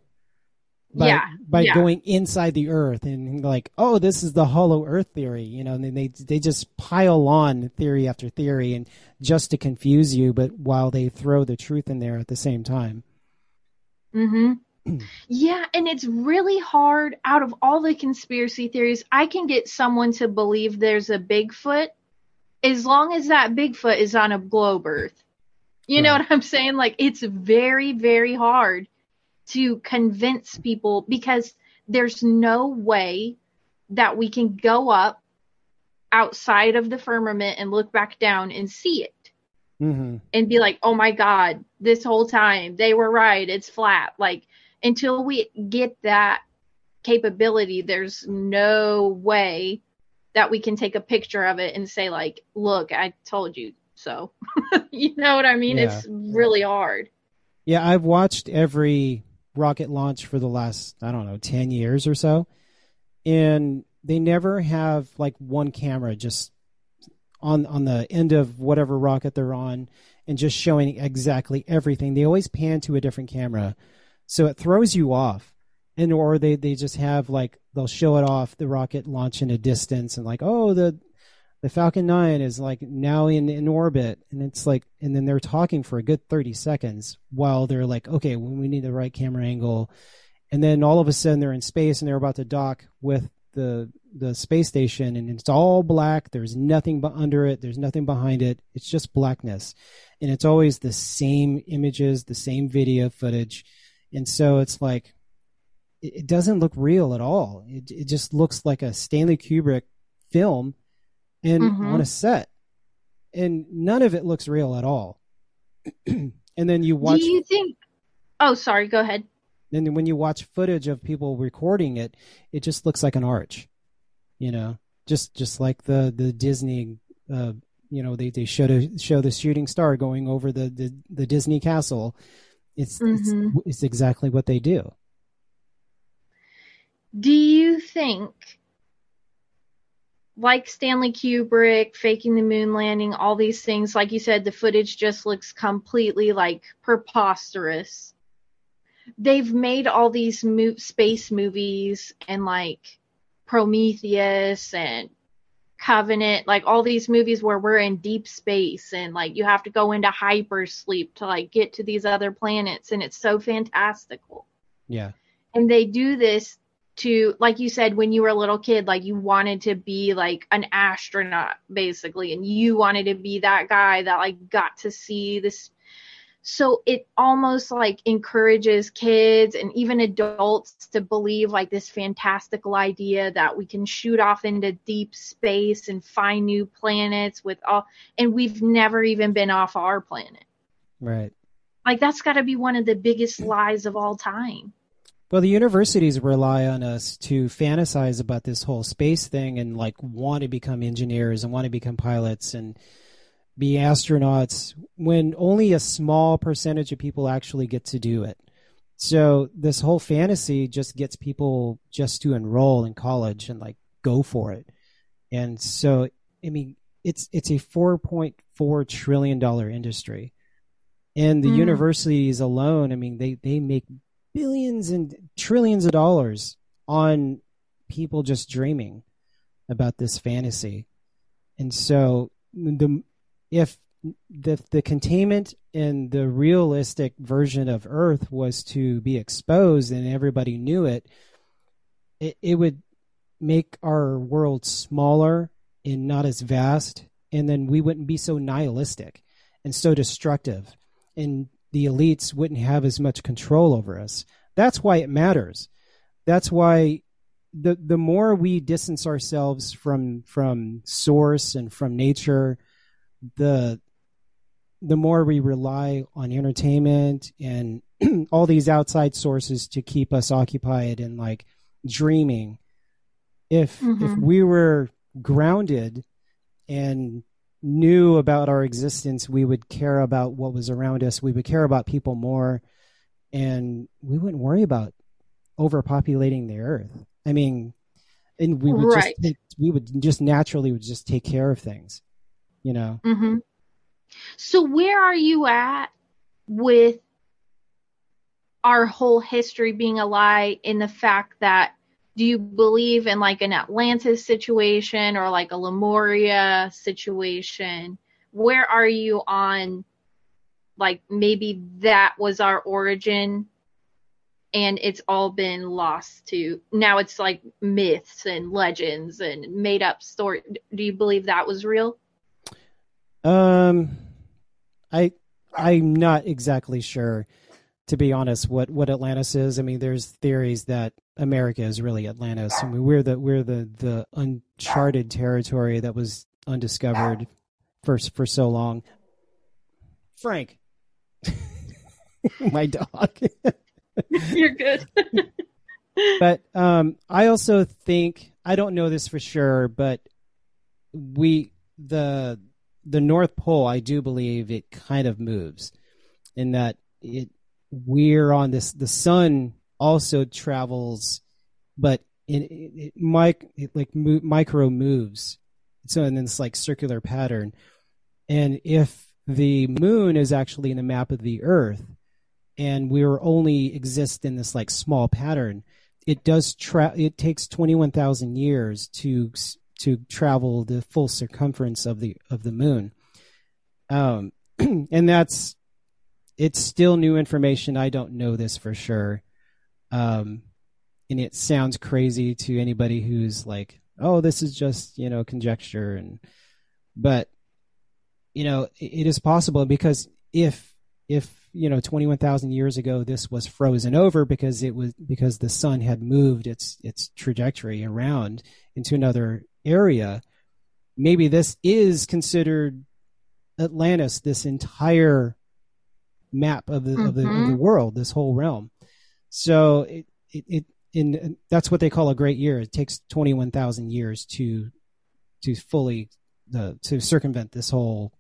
By, Yeah, by yeah. going inside the earth and like, oh, this is the hollow earth theory, you know, and then they they just pile on theory after theory and just to confuse you, but while they throw the truth in there at the same time. hmm yeah, and it's really hard out of all the conspiracy theories. I can get someone to believe there's a Bigfoot as long as that Bigfoot is on a globe Earth. You know Right. what I'm saying? Like it's very, very hard to convince people because there's no way that we can go up outside of the firmament and look back down and see it hmm and be like, oh my God, this whole time they were right, it's flat. Like until we get that capability, there's no way that we can take a picture of it and say, like, look, I told you so. you know what I mean? Yeah. It's really hard. Yeah, I've watched every rocket launch for the last, I don't know, 10 years or so. And they never have like one camera just on on the end of whatever rocket they're on and just showing exactly everything. They always pan to a different camera. So it throws you off. And or they they just have like they'll show it off the rocket launch in a distance and like, "Oh, the the Falcon 9 is like now in, in orbit. And it's like and then they're talking for a good 30 seconds while they're like okay well, we need the right camera angle. And then all of a sudden they're in space and they're about to dock with the the space station and it's all black. There's nothing but under it. There's nothing behind it. It's just blackness. And it's always the same images the same video footage and so it's like it, doesn't look real at all it, it just looks like a stanley kubrick film and Mhm. on a set and none of it looks real at all and then you watch Do you think? Oh, sorry. Go ahead. and then when you watch footage of people recording it it just looks like an arch you know just just like the the disney uh you know they they show the show the shooting star going over the the, the disney castle it's, Mhm. it's it's exactly what they do Do you think, like Stanley Kubrick, faking the moon landing, all these things, like you said, the footage just looks completely like preposterous. They've made all these mo- space movies and like Prometheus and Covenant, like all these movies where we're in deep space and like you have to go into hypersleep to like get to these other planets and it's so fantastical. Yeah. And they do this to like you said when you were a little kid like you wanted to be like an astronaut basically and you wanted to be that guy that like got to see this so it almost like encourages kids and even adults to believe like this fantastical idea that we can shoot off into deep space and find new planets with all and we've never even been off our planet. Right. Like that's got to be one of the biggest lies of all time. Well, the universities rely on us to fantasize about this whole space thing and like want to become engineers and want to become pilots and be astronauts when only a small percentage of people actually get to do it. So this whole fantasy just gets people just to enroll in college and like go for it. And so I mean it's it's a 4.4 trillion dollar industry. And the Mm. universities alone, I mean they they make billions and trillions of dollars on people just dreaming about this fantasy. And so the if the the containment and the realistic version of Earth was to be exposed and everybody knew it, it, it would make our world smaller and not as vast, and then we wouldn't be so nihilistic and so destructive, and the elites wouldn't have as much control over us. That's why it matters. That's why the the more we distance ourselves from from source and from nature, the the more we rely on entertainment and all these outside sources to keep us occupied and like dreaming. If if Mhm. we were grounded and knew about our existence, we would care about what was around us. We would care about people more, and we wouldn't worry about overpopulating the earth. I mean, and we would Right. just we would just naturally would just take care of things, you know. hmm So where are you at with our whole history being a lie in the fact that do you believe in like an Atlantis situation or like a Lemuria situation? Where are you on like maybe that was our origin and it's all been lost to now it's like myths and legends and made up story. Do you believe that was real? Um, I I'm not exactly sure, to be honest, what what Atlantis is. I mean, there's theories that America is really Atlantis. I mean, we're the we're the the uncharted territory that was undiscovered for for so long. Frank, my dog. You're good. but um, I also think I don't know this for sure, but we the the North Pole. I do believe it kind of moves in that it we're on this. The sun also travels, but it, it, it, mic, it like mo- micro moves. So in this like circular pattern, and if the moon is actually in the map of the Earth, and we're only exist in this like small pattern, it does tra- it takes 21,000 years to to travel the full circumference of the of the moon. Um and that's it's still new information. I don't know this for sure. Um and it sounds crazy to anybody who's like, "Oh, this is just, you know, conjecture and but you know, it, it is possible because if if you know 21,000 years ago this was frozen over because it was because the sun had moved its its trajectory around into another area maybe this is considered Atlantis this entire map of the mm-hmm. of the of the mm-hmm. world this whole realm so it it, it in that's what they call a great year it takes 21,000 years to to fully the uh, to circumvent this whole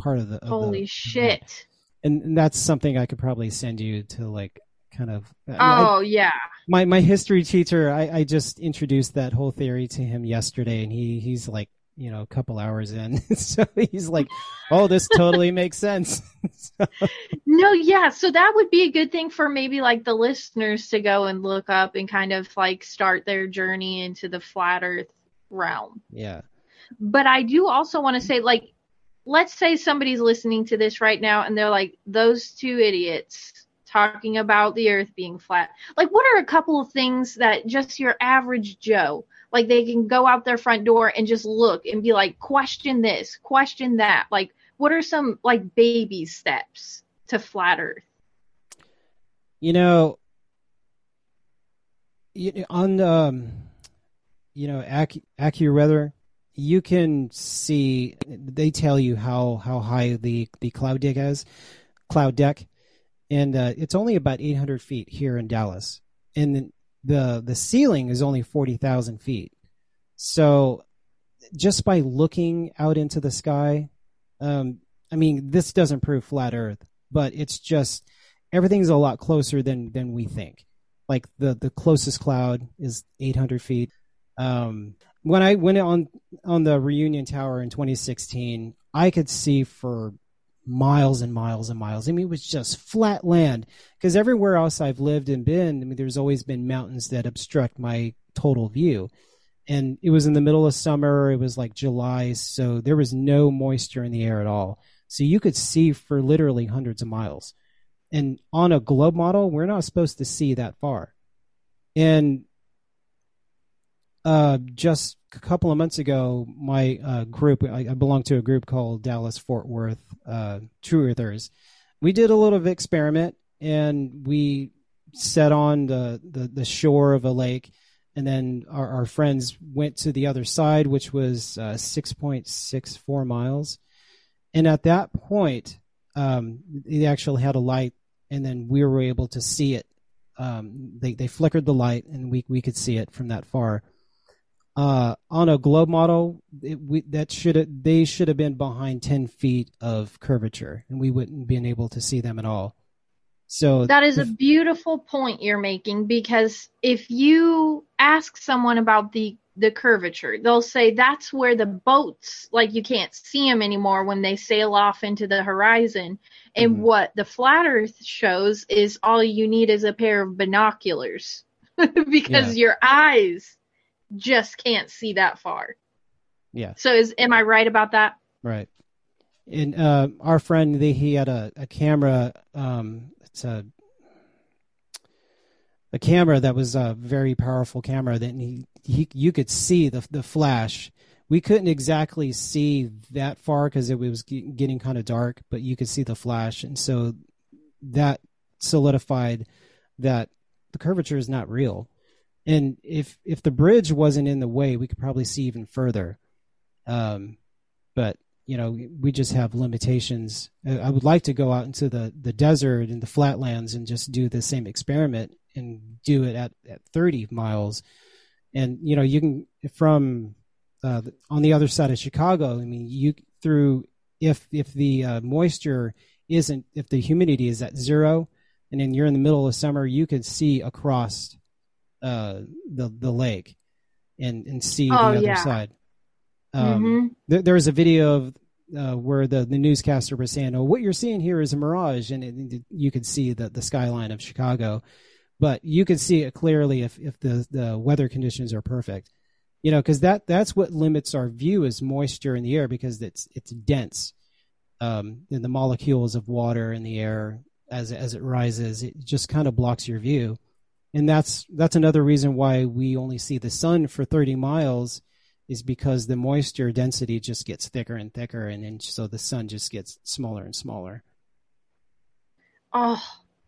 part of the of holy the, shit and, and that's something I could probably send you to like kind of. Uh, oh I, yeah. My my history teacher, I, I just introduced that whole theory to him yesterday, and he he's like you know a couple hours in, so he's like, "Oh, this totally makes sense." so. No, yeah. So that would be a good thing for maybe like the listeners to go and look up and kind of like start their journey into the flat Earth realm. Yeah. But I do also want to say, like, let's say somebody's listening to this right now and they're like, those two idiots talking about the earth being flat. Like, what are a couple of things that just your average Joe, like, they can go out their front door and just look and be like, question this, question that? Like, what are some, like, baby steps to flat earth? You know, on, um, you know, Accu- AccuWeather, you can see they tell you how how high the the cloud deck is, cloud deck, and uh, it's only about 800 feet here in Dallas, and the the ceiling is only 40,000 feet. So just by looking out into the sky, um, I mean, this doesn't prove flat Earth, but it's just everything's a lot closer than than we think. Like the the closest cloud is 800 feet. Um, when I went on on the reunion tower in 2016, I could see for miles and miles and miles. I mean, it was just flat land because everywhere else I've lived and been, I mean, there's always been mountains that obstruct my total view. And it was in the middle of summer. It was like July, so there was no moisture in the air at all. So you could see for literally hundreds of miles. And on a globe model, we're not supposed to see that far. And uh, just a couple of months ago, my uh, group, I, I, belong to a group called Dallas Fort Worth uh, True Earthers. We did a little experiment and we set on the, the, the shore of a lake. And then our, our, friends went to the other side, which was uh, 6.64 miles. And at that point, um, they actually had a light, and then we were able to see it. Um, they, they flickered the light, and we, we could see it from that far uh, on a globe model, it, we, that should they should have been behind ten feet of curvature, and we wouldn't been able to see them at all. So that is if, a beautiful point you're making because if you ask someone about the the curvature, they'll say that's where the boats like you can't see them anymore when they sail off into the horizon. And mm-hmm. what the flat Earth shows is all you need is a pair of binoculars because yeah. your eyes just can't see that far. Yeah. So is am I right about that? Right. And uh, our friend, they, he had a, a camera. Um, it's a a camera that was a very powerful camera. That he, he you could see the the flash. We we couldn't exactly see that far because it was getting kind of dark, but you could see the flash, and so that solidified that the curvature is not real. And if if the bridge wasn't in the way, we could probably see even further. Um, but you know, we just have limitations. I would like to go out into the the desert and the flatlands and just do the same experiment and do it at at 30 miles. And you know, you can from uh, on the other side of Chicago. I mean, you through if if the uh, moisture isn't if the humidity is at zero, and then you're in the middle of summer, you can see across uh, the the lake and and see Oh, the other yeah. side. Um, Mhm. there, there was a video of uh, where the, the newscaster was saying, "Oh, what you're seeing here is a mirage," and it, you could see the, the skyline of Chicago, but you could see it clearly if, if the, the weather conditions are perfect. You know, because that that's what limits our view is moisture in the air because it's it's dense, um, and the molecules of water in the air as as it rises, it just kind of blocks your view, and that's that's another reason why we only see the sun for 30 miles is because the moisture density just gets thicker and thicker, and then so the sun just gets smaller and smaller. Oh,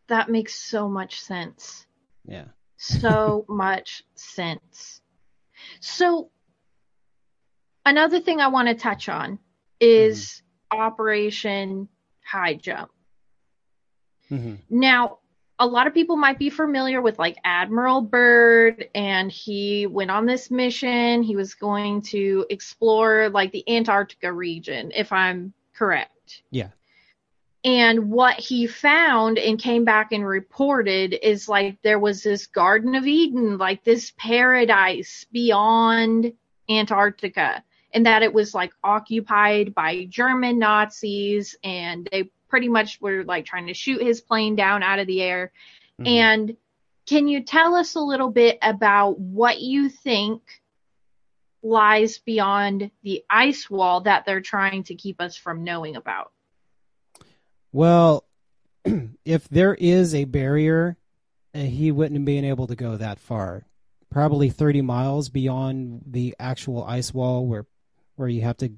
that makes so much sense. Yeah. So much sense. So, another thing I want to touch on is Operation High Jump. hmm Now, a lot of people might be familiar with like Admiral Byrd, and he went on this mission. He was going to explore like the Antarctica region, if I'm correct. Yeah. And what he found and came back and reported is like there was this Garden of Eden, like this paradise beyond Antarctica, and that it was like occupied by German Nazis, and they pretty much were like trying to shoot his plane down out of the air. Mhm. And can you tell us a little bit about what you think lies beyond the ice wall that they're trying to keep us from knowing about? Well, if there is a barrier, uh, he wouldn't have been able to go that far. Probably 30 miles beyond the actual ice wall, where where you have to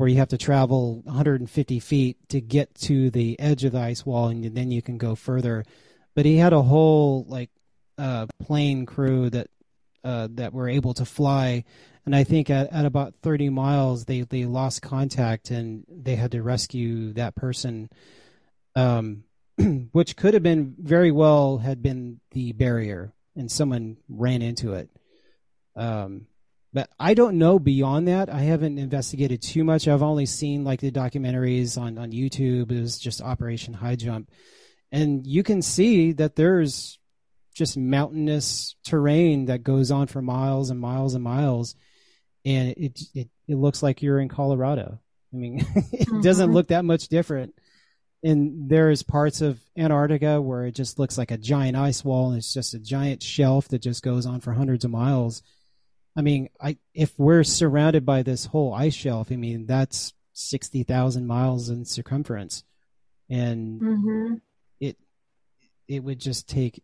where you have to travel 150 feet to get to the edge of the ice wall, and then you can go further. But he had a whole like uh, plane crew that uh, that were able to fly, and I think at, at about 30 miles they they lost contact and they had to rescue that person um, which could have been very well had been the barrier and someone ran into it. Um, but I don't know beyond that. I haven't investigated too much. I've only seen like the documentaries on, on YouTube. It was just Operation High Jump. And you can see that there's just mountainous terrain that goes on for miles and miles and miles. And it, it, it looks like you're in Colorado. I mean, it doesn't Mhm. look that much different and there's parts of Antarctica where it just looks like a giant ice wall and it's just a giant shelf that just goes on for hundreds of miles. I mean, I if we're surrounded by this whole ice shelf, I mean that's sixty thousand miles in circumference, and Mm-hmm. it it would just take.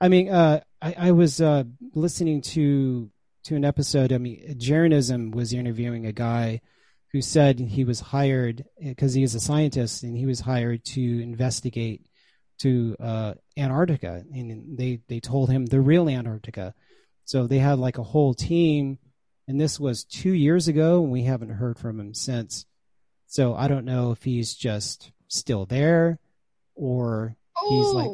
I mean, uh, I, I was uh, listening to to an episode. I mean, Jeranism was interviewing a guy who said he was hired because he is a scientist and he was hired to investigate to uh, Antarctica, and they they told him the real Antarctica. So they had like a whole team, and this was two years ago, and we haven't heard from him since. So I don't know if he's just still there, or he's like,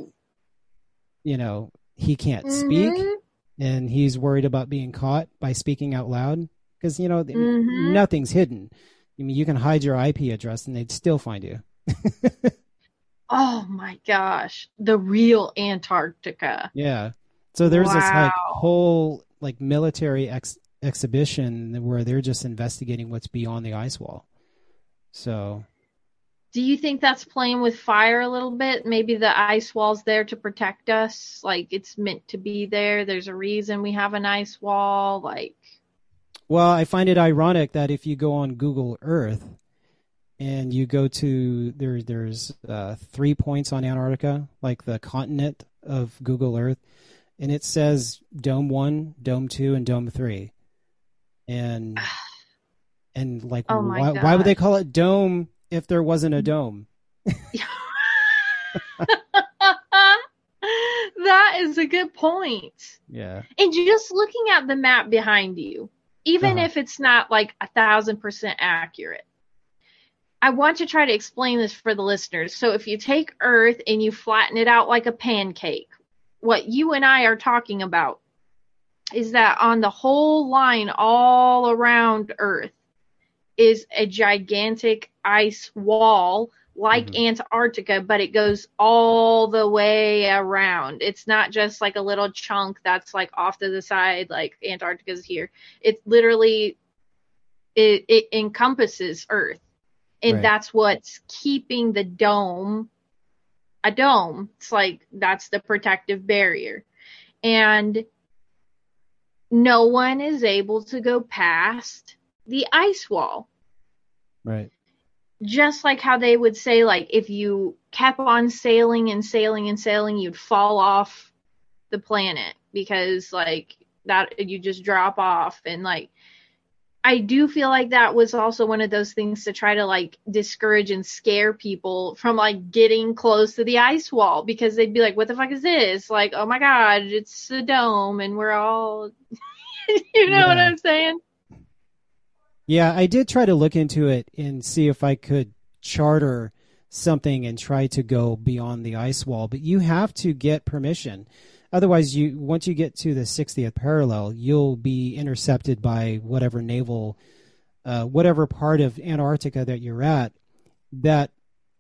you know, he can't speak, Mhm. and he's worried about being caught by speaking out loud because you know Mhm. nothing's hidden. I mean, you can hide your IP address, and they'd still find you. Oh my gosh, the real Antarctica. Yeah. So there's this like whole like military ex- exhibition where they're just investigating what's beyond the ice wall. So Do you think that's playing with fire a little bit? Maybe the ice wall's there to protect us, like it's meant to be there. There's a reason we have an ice wall, like Well, I find it ironic that if you go on Google Earth and you go to there, there's uh, three points on Antarctica, like the continent of Google Earth, and it says Dome One, Dome Two, and Dome Three. And And like, Oh why, why would they call it dome if there wasn't a dome? that is a good point. Yeah. And just looking at the map behind you, even Uh-huh. if it's not like a thousand percent accurate, I want to try to explain this for the listeners. So if you take Earth and you flatten it out like a pancake, what you and I are talking about is that on the whole line all around Earth is a gigantic ice wall like Mhm. Antarctica, but it goes all the way around. It's not just like a little chunk that's like off to the side, like Antarctica's here. It literally it, it encompasses Earth, and Right. that's what's keeping the dome a dome. It's like that's the protective barrier, and no one is able to go past the ice wall Right. just like how they would say like if you kept on sailing and sailing and sailing you'd fall off the planet because like that you just drop off and like I do feel like that was also one of those things to try to like discourage and scare people from like getting close to the ice wall because they'd be like, "What the fuck is this?" Like, "Oh my god, it's a dome and we're all," you know what I'm saying? Yeah, I did try to look into it and see if I could charter something and try to go beyond the ice wall, but you have to get permission. Otherwise, you once you get to the 60th parallel, you'll be intercepted by whatever naval, uh, whatever part of Antarctica that you're at. That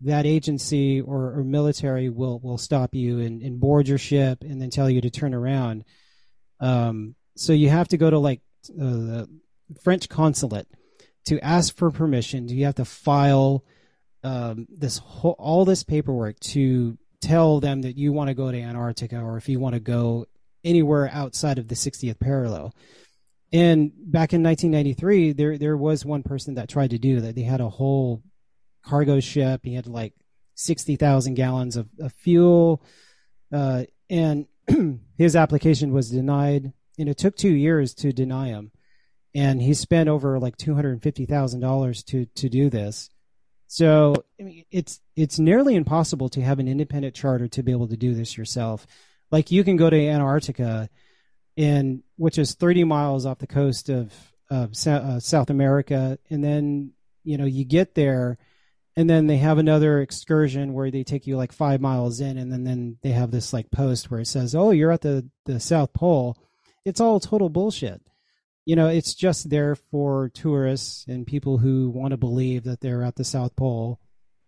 that agency or, or military will will stop you and, and board your ship and then tell you to turn around. Um, so you have to go to like uh, the French consulate to ask for permission. Do You have to file um, this whole, all this paperwork to tell them that you want to go to Antarctica or if you want to go anywhere outside of the 60th parallel. And back in 1993, there there was one person that tried to do that. They had a whole cargo ship. He had like 60,000 gallons of, of fuel, uh, and his application was denied. And it took two years to deny him and he spent over like two hundred and fifty thousand dollars to to do this. So I mean, it's it's nearly impossible to have an independent charter to be able to do this yourself. Like you can go to Antarctica, in which is thirty miles off the coast of of uh, South America, and then you know you get there, and then they have another excursion where they take you like five miles in, and then then they have this like post where it says, "Oh, you're at the the South Pole." It's all total bullshit you know, it's just there for tourists and people who want to believe that they're at the South Pole.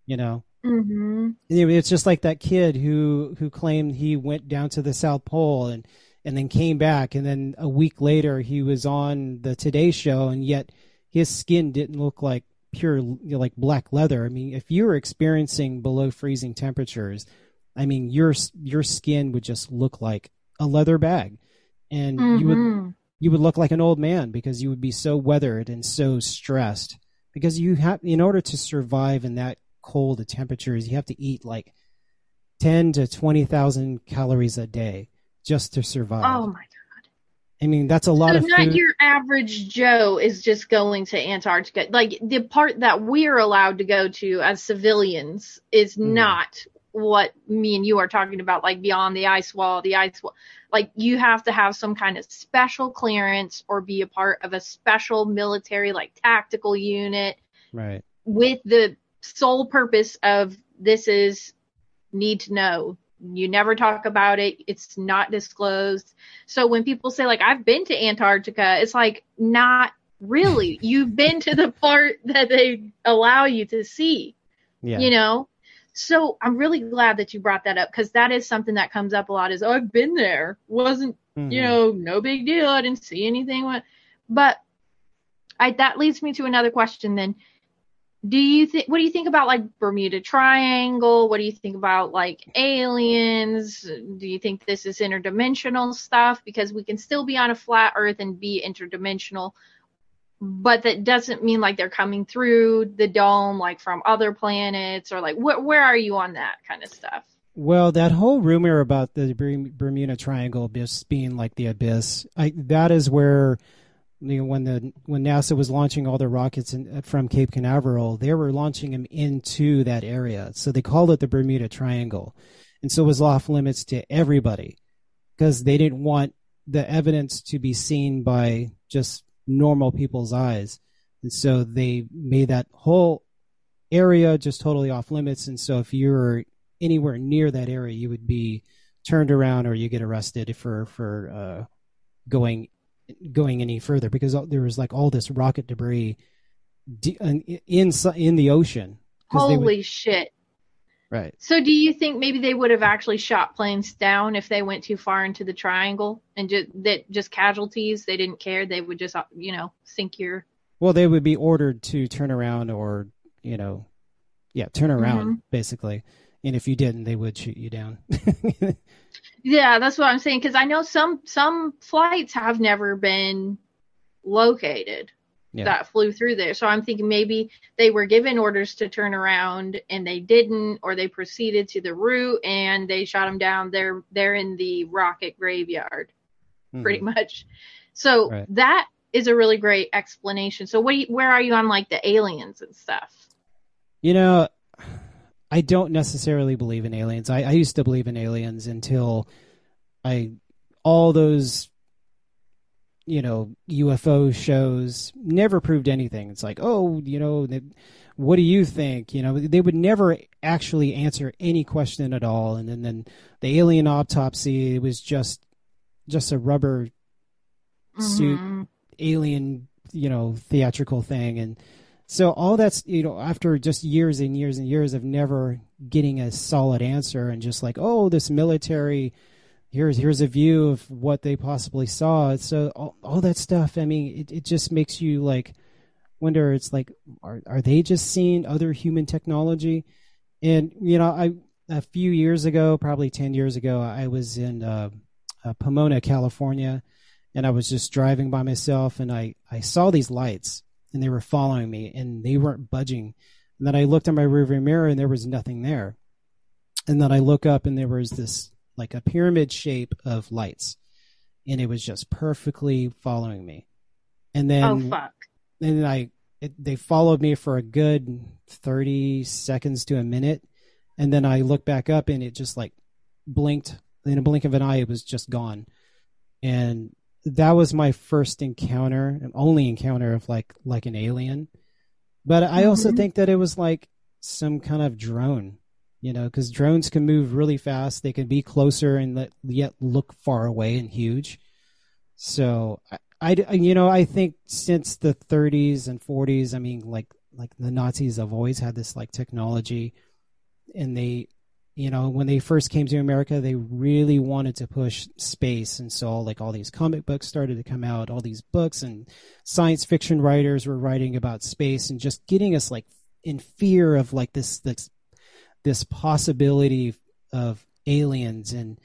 You know, Mm-hmm. It's just like that kid who who claimed he went down to the South Pole and and then came back, and then a week later he was on the Today Show, and yet his skin didn't look like pure you know, like black leather. I mean, if you were experiencing below freezing temperatures, I mean, your your skin would just look like a leather bag, and you would Mm-hmm. You would look like an old man because you would be so weathered and so stressed because you have in order to survive in that cold of temperatures you have to eat like 10 to 20,000 calories a day just to survive. Oh my god. I mean that's a lot so of not food. your average Joe is just going to Antarctica. Like the part that we're allowed to go to as civilians is Mhm. not what me and you are talking about, like beyond the ice wall, the ice wall. Like you have to have some kind of special clearance or be a part of a special military, like tactical unit Right. with the sole purpose of this is need to know. You never talk about it. It's not disclosed. So when people say like I've been to Antarctica, it's like not really. You've been to the part that they allow you to see, Yeah. you know? So I'm really glad that you brought that up because that is something that comes up a lot is oh I've been there. Wasn't Mhm. you know, no big deal. I didn't see anything. But I, that leads me to another question then. Do you think, what do you think about like Bermuda Triangle? What do you think about like aliens? Do you think this is interdimensional stuff? Because we can still be on a flat earth and be interdimensional, but that doesn't mean like they're coming through the dome like from other planets or like wh- where are you on that kind of stuff? Well, that whole rumor about the Bermuda Triangle just being like the abyss, I, that is where you know, when the when NASA was launching all their rockets in, uh, from Cape Canaveral, they were launching them into that area. So they called it the Bermuda Triangle, and so it was off limits to everybody because they didn't want the evidence to be seen by just normal people's eyes, and so they made that whole area just totally off limits. And so if you were anywhere near that area, you would be turned around or you get arrested for for uh, going going any further because there was like all this rocket debris in in, in the ocean. Holy would, shit! Right. So, do you think maybe they would have actually shot planes down if they went too far into the triangle and just that just casualties? They didn't care. They would just you know sink your. Well, they would be ordered to turn around or you know, yeah, turn around mm-hmm. basically. And if you didn't, they would shoot you down. yeah, that's what I'm saying. Because I know some some flights have never been located yeah. that flew through there. So I'm thinking maybe they were given orders to turn around and they didn't, or they proceeded to the route and they shot them down. They're they're in the rocket graveyard, mm-hmm. pretty much. So right. that is a really great explanation. So what? You, where are you on like the aliens and stuff? You know, I don't necessarily believe in aliens. I, I used to believe in aliens until I all those you know UFO shows never proved anything. It's like, oh, you know, what do you think? You know, they would never actually answer any question at all. And then, then the alien autopsy it was just just a rubber suit mm-hmm. alien, you know, theatrical thing. And so all that's you know after just years and years and years of never getting a solid answer and just like oh this military here's here's a view of what they possibly saw so all, all that stuff i mean it, it just makes you like wonder it's like are are they just seeing other human technology and you know i a few years ago probably 10 years ago i was in uh, uh, pomona california and i was just driving by myself and i i saw these lights and they were following me and they weren't budging. And then I looked in my rearview mirror and there was nothing there. And then I look up and there was this like a pyramid shape of lights and it was just perfectly following me. And then Oh fuck. And then I it, they followed me for a good 30 seconds to a minute and then I looked back up and it just like blinked in a blink of an eye it was just gone. And that was my first encounter and only encounter of like like an alien but i mm-hmm. also think that it was like some kind of drone you know because drones can move really fast. They can be closer and let, yet look far away and huge. So I, I you know i think since the 30s and 40s i mean like like the nazis have always had this like technology. And they you know when they first came to america they really wanted to push space and so like all these comic books started to come out all these books and science fiction writers were writing about space and just getting us like in fear of like this this this possibility of aliens and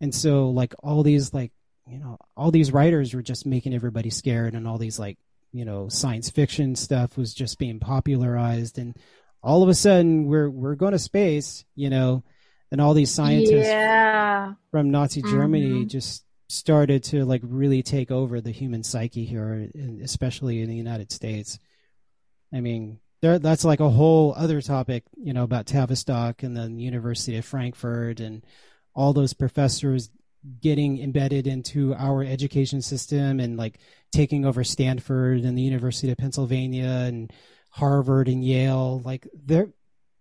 and so like all these like you know all these writers were just making everybody scared and all these like you know science fiction stuff was just being popularized and all of a sudden we're we're going to space, you know, and all these scientists yeah. from Nazi Germany mm-hmm. just started to like really take over the human psyche here, especially in the United States. I mean, there, that's like a whole other topic, you know, about Tavistock and the University of Frankfurt and all those professors getting embedded into our education system and like taking over Stanford and the University of Pennsylvania and Harvard and Yale. Like they're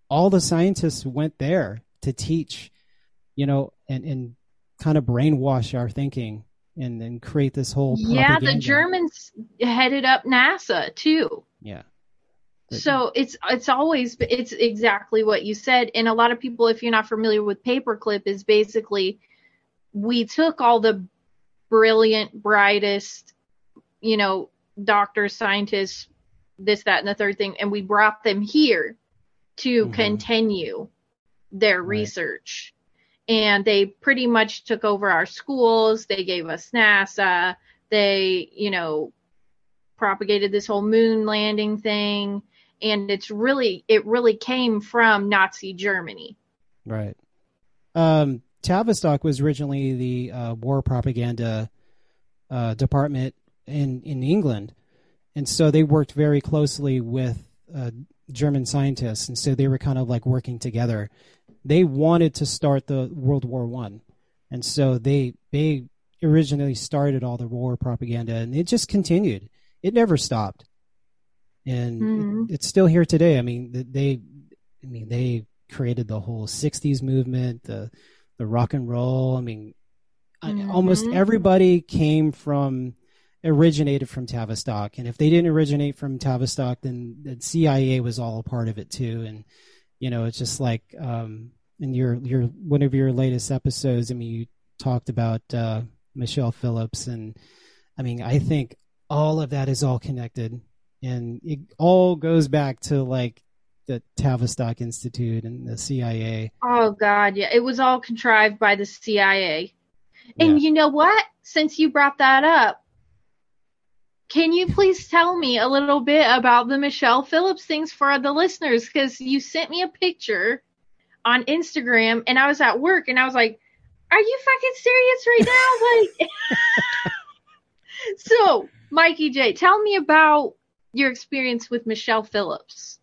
all the scientists went there to teach, you know, and and kind of brainwash our thinking and then create this whole yeah the germans headed up nasa too. Yeah so it's it's always it's exactly what you said and a lot of people if you're not familiar with paperclip is basically we took all the brilliant brightest you know doctors scientists this, that, and the third thing, and we brought them here to mm-hmm. continue their right. research. And they pretty much took over our schools. They gave us NASA. They, you know, propagated this whole moon landing thing. And it's really, it really came from Nazi Germany. Right. Um, Tavistock was originally the uh, war propaganda uh, department in in England, and so they worked very closely with uh, German scientists, and so they were kind of like working together. They wanted to start the World War One, and so they they originally started all the war propaganda, and it just continued. It never stopped, and Mhm. it, it's still here today. I mean, they, I mean, they created the whole '60s movement, the the rock and roll. I mean, I- almost everybody came from originated from Tavistock, and if they didn't originate from Tavistock, then the CIA was all a part of it too. And you know, it's just like um, in your your one of your latest episodes. I mean, you talked about uh, Michelle Phillips, and I mean, I think all of that is all connected, and it all goes back to like the Tavistock Institute and the CIA. Oh God, yeah, it was all contrived by the CIA. And Yeah. you know what? Since you brought that up, can you please tell me a little bit about the Michelle Phillips things for the listeners? Because you sent me a picture on Instagram, and I was at work, and I was like, "Are you fucking serious right now?" Like, so Mikey Jayy, tell me about your experience with Michelle Phillips.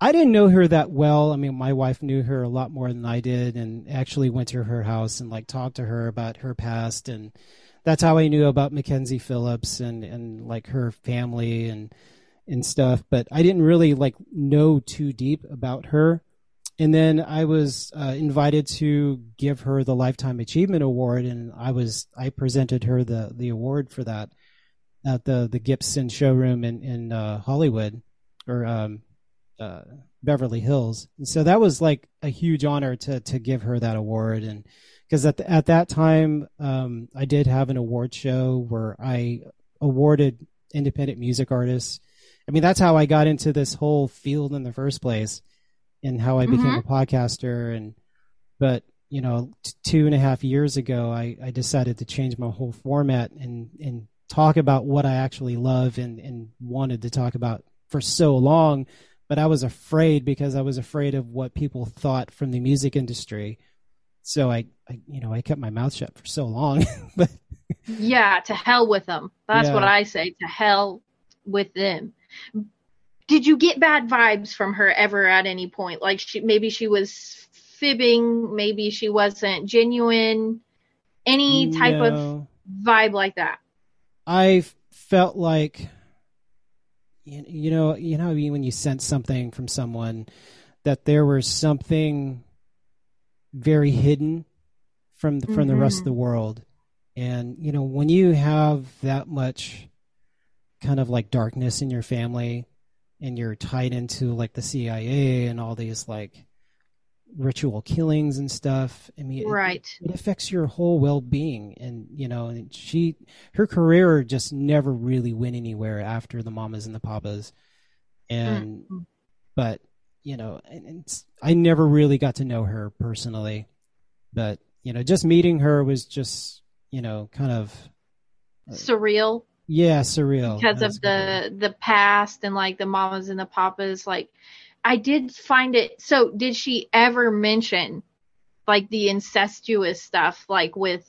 I didn't know her that well. I mean, my wife knew her a lot more than I did, and actually went to her house and like talked to her about her past, and that's how I knew about Mackenzie Phillips and and like her family and and stuff. But I didn't really like know too deep about her. And then I was uh, invited to give her the Lifetime Achievement Award, and I was I presented her the the award for that at the the Gibson showroom in in uh, Hollywood or um, uh, Beverly Hills. And so that was like a huge honor to to give her that award, and because at the, at that time um, I did have an award show where I awarded independent music artists. I mean, that's how I got into this whole field in the first place, and how I became a podcaster. And but you know, t- two and a half years ago, I, I decided to change my whole format and and talk about what I actually love and and wanted to talk about for so long. But I was afraid because I was afraid of what people thought from the music industry. So I, I you know, I kept my mouth shut for so long. but Yeah, to hell with them. That's Yeah. what I say. To hell with them. Did you get bad vibes from her ever at any point? Like she maybe she was fibbing, maybe she wasn't genuine. Any type of vibe like that. I felt like you you know you know when you sense something from someone that there was something very hidden from the, from the rest of the mm-hmm. world. And you know when you have that much kind of like darkness in your family and you're tied into like the CIA and all these like ritual killings and stuff. I mean Right. it affects your whole well-being. And you know and she her career just never really went anywhere after the mamas and the papas. And Mm. but you know and, and it's- i never really got to know her personally. But you know just meeting her was just you know kind of Surreal. Yeah surreal. Because of the the past and like the mamas and the papas like I did find it so did she ever mention like the incestuous stuff like with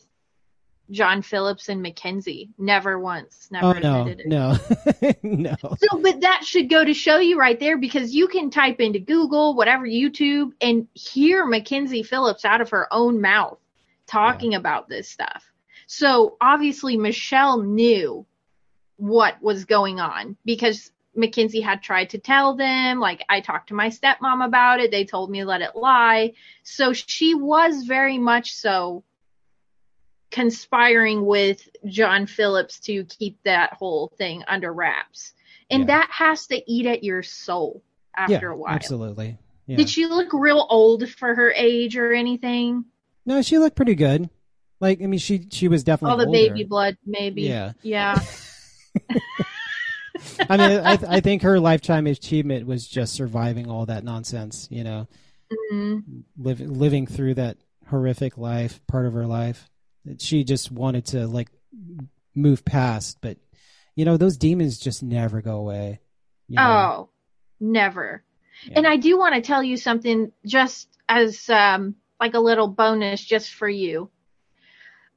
John Phillips and Mackenzie? Never once. Never oh no it. no no So, but that should go to show you right there because you can type into Google, whatever, YouTube, and hear Mackenzie Phillips out of her own mouth talking about this stuff. So obviously, Michelle knew what was going on because Mackenzie had tried to tell them. Like, I talked to my stepmom about it. They told me let it lie. So she was very much so conspiring with John Phillips to keep that whole thing under wraps. And Yeah. that has to eat at your soul after yeah a while. absolutely yeah. Did she look real old for her age or anything? no she looked pretty good like i mean she she was definitely All the older. baby blood, maybe. Yeah. Yeah. I mean, I, I think her lifetime achievement was just surviving all that nonsense, you know, Mhm. liv- living through that horrific life, part of her life. That she just wanted to like move past, but you know, those demons just never go away. you know? Oh, never. Yeah. And I do want to tell you something just as um like a little bonus just for you.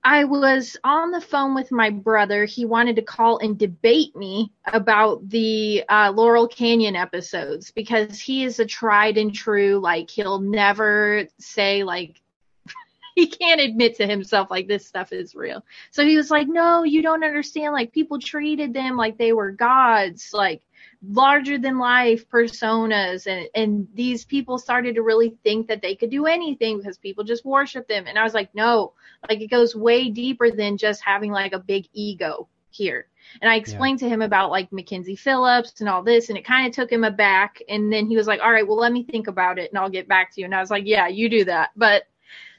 I was on the phone with my brother. He wanted to call and debate me about the uh, Laurel Canyon episodes because he is a tried and true, like, he'll never say, like, he can't admit to himself, like, this stuff is real. So he was like, no, you don't understand. Like, people treated them like they were gods, like, larger than life personas. And and these people started to really think that they could do anything because people just worship them. And i was like no like it goes way deeper than just having like a big ego here. And i explained to him about like mackenzie phillips and all this and it kind of took him aback. And then he was like all right well let me think about it and i'll get back to you. And i was like yeah you do that. But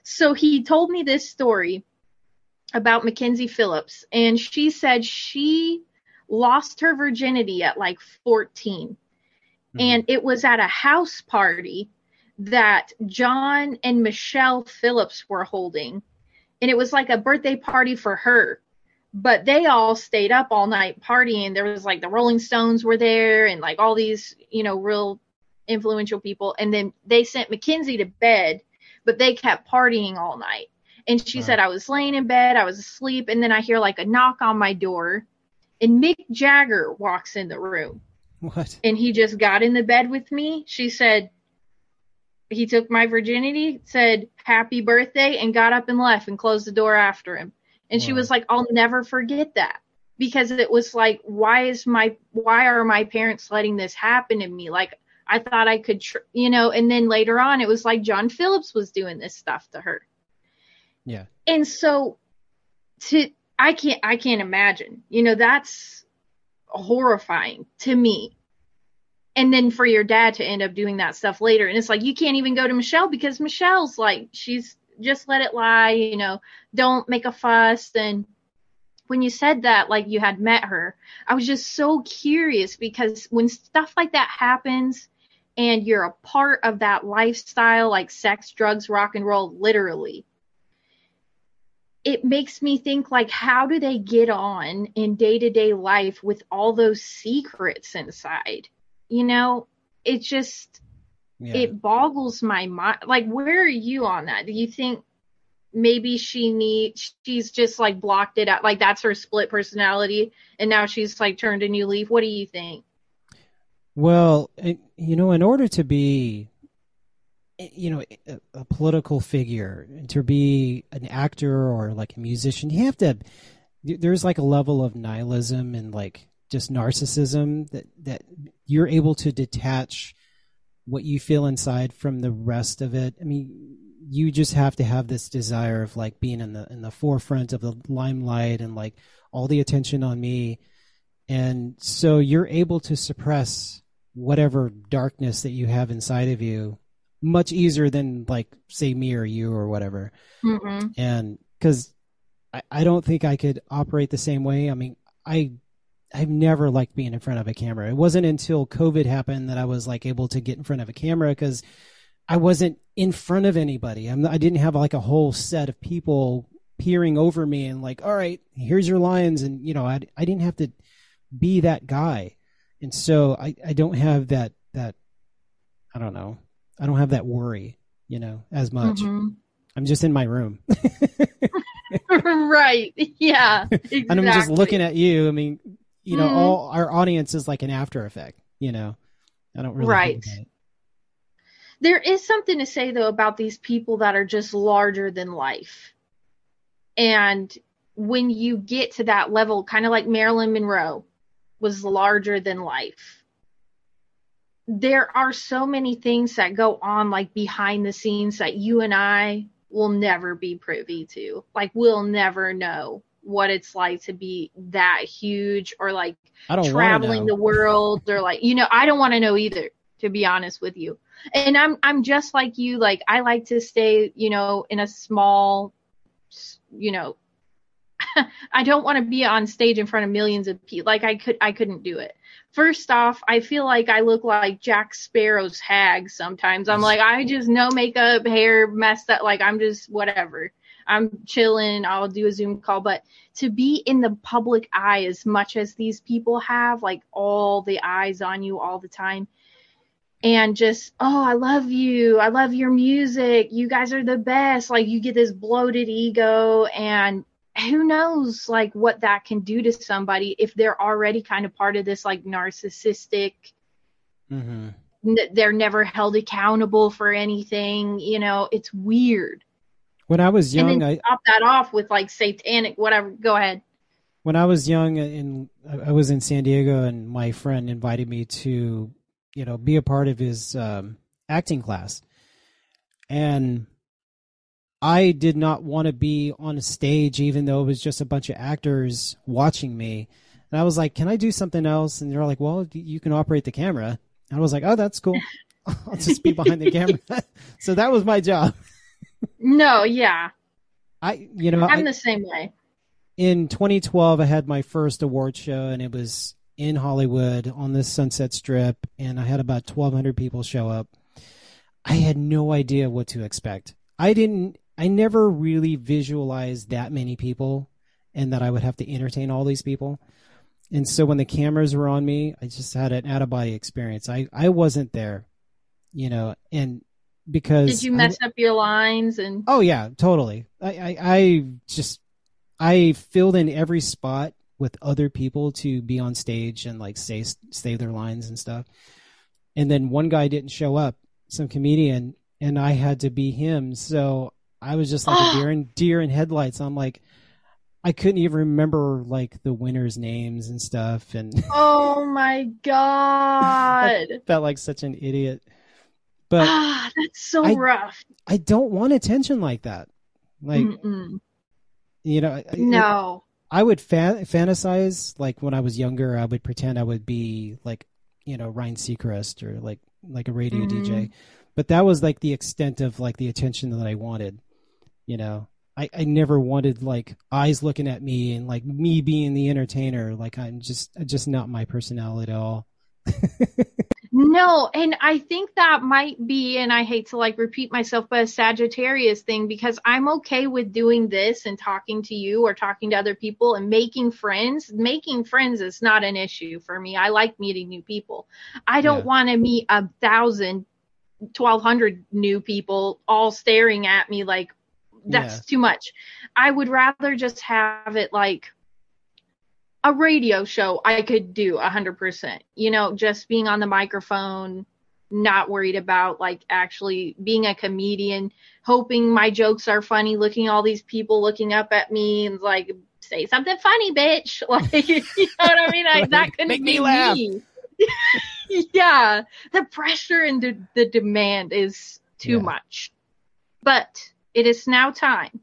so he told me this story about mackenzie phillips and she said she lost her virginity at like 14. Mm-hmm. And it was at a house party that John and Michelle Phillips were holding. And it was like a birthday party for her. But they all stayed up all night partying. There was like the Rolling Stones were there and like all these, you know, real influential people. And then they sent Mackenzie to bed, but they kept partying all night. And she said, I was laying in bed, I was asleep, and then I hear like a knock on my door and Mick Jagger walks in the room. What? And he just got in the bed with me. She said, he took my virginity, said happy birthday, and got up and left and closed the door after him. And wow. she was like, I'll never forget that because it was like, why is my, why are my parents letting this happen to me? Like, I thought I could, tr- you know, and then later on, it was like John Phillips was doing this stuff to her. Yeah. And so to, I can't I can't imagine. You know, that's horrifying to me. And then for your dad to end up doing that stuff later. And it's like you can't even go to Michelle because Michelle's like she's just let it lie, you know, don't make a fuss and when you said that like you had met her, I was just so curious because when stuff like that happens and you're a part of that lifestyle like sex, drugs, rock and roll literally it makes me think like how do they get on in day-to-day life with all those secrets inside? You know it just yeah. it boggles my mind. Like where are you on that? Do you think maybe she needs she's just like blocked it out like that's her split personality and now she's like turned a new leaf? What do you think? Well you know in order to be Eh, you know eh, a, a, political figure to be an actor or like a musician you have to there's like a level of nihilism and like just narcissism that that you're able to detach what you feel inside from the rest of it. I mean you just have to have this desire of like being in the in the forefront of the limelight and like all the attention on me. And so you're able to suppress whatever darkness that you have inside of you much easier than like say me or you or whatever. Mm-hmm. And because I, I don't think I could operate the same way. I mean, I I've never liked being in front of a camera. It wasn't until COVID happened that I was like able to get in front of a camera because I wasn't in front of anybody. I'm, I didn't have like a whole set of people peering over me and like, all right, here's your lines, and you know, I I didn't have to be that guy, and so I I don't have that that I don't know I don't have that worry, you know, as much. Mm-hmm. I'm just in my room. right. Yeah. Exactly. and I'm just looking at you. I mean, you know, mm-hmm. all our audience is like an after effect, you know. I don't really Right. There is something to say though about these people that are just larger than life. And when you get to that level, kind of like Marilyn Monroe was larger than life there are so many things that go on like behind the scenes that you and I will never be privy to. Like we'll never know what it's like to be that huge or like traveling the world or like you know I don't want to know either to be honest with you. And I'm I'm just like you like I like to stay, you know, in a small you know I don't want to be on stage in front of millions of people. Like I could I couldn't do it first off, I feel like I look like Jack Sparrow's hag sometimes. I'm like, I just no makeup, hair messed up. Like I'm just whatever. I'm chilling. I'll do a Zoom call. But to be in the public eye as much as these people have, like all the eyes on you all the time, and just, oh, I love you. I love your music. You guys are the best. Like you get this bloated ego and who knows like what that can do to somebody if they're already kind of part of this like narcissistic hmm n- they're never held accountable for anything you know it's weird. When I was young, I top that off with like satanic whatever go ahead. When I was young and I was in San Diego and my friend invited me to, you know, be a part of his um, acting class. And I did not want to be on a stage, even though it was just a bunch of actors watching me. And I was like, can I do something else? And they're like, well, you can operate the camera. And I was like, oh, that's cool. I'll just be behind the camera. so that was my job. no yeah I, you know, I, i'm the same way in 2012 i had my first award show and it was in hollywood on this sunset strip and i had about 1200 people show up i had no idea what to expect i didn't i never really visualized that many people and that i would have to entertain all these people and so when the cameras were on me i just had an out of body experience i i wasn't there you know and because did you I- mess up your lines and Oh yeah, totally. I, I I just I filled in every spot with other people to be on stage and like say say their lines and stuff. And then one guy didn't show up, some comedian, and I had to be him. So I was just like a deer in deer in headlights. I'm like I couldn't even remember like the winners' names and stuff and oh my god felt like such an idiot. But ah that's so I- rough I don't want attention like that. Like Mm-mm. you know, no I would fa- fantasize like when I was younger. I would pretend I would be like, you know, Ryan Seacrest or like like a radio Mhm. DJ, but that was like the extent of like the attention that I wanted. You know, I I never wanted like eyes looking at me and like me being the entertainer. Like I'm just just not my personality at all. No, and I think that might be, and I hate to like repeat myself, but a Sagittarius thing because I'm okay with doing this and talking to you or talking to other people and making friends. Making friends is not an issue for me. I like meeting new people. I don't Yeah. want to meet a thousand, twelve hundred new people all staring at me like that's Yeah. too much. I would rather just have it like a radio show I could do a hundred percent. You know, just being on the microphone, not worried about like actually being a comedian, hoping my jokes are funny, looking at all these people looking up at me and like say something funny, bitch. Like you know what I mean? I, that couldn't Make be me laugh. me. yeah. The pressure and the, the demand is too Yeah. much. But it is now time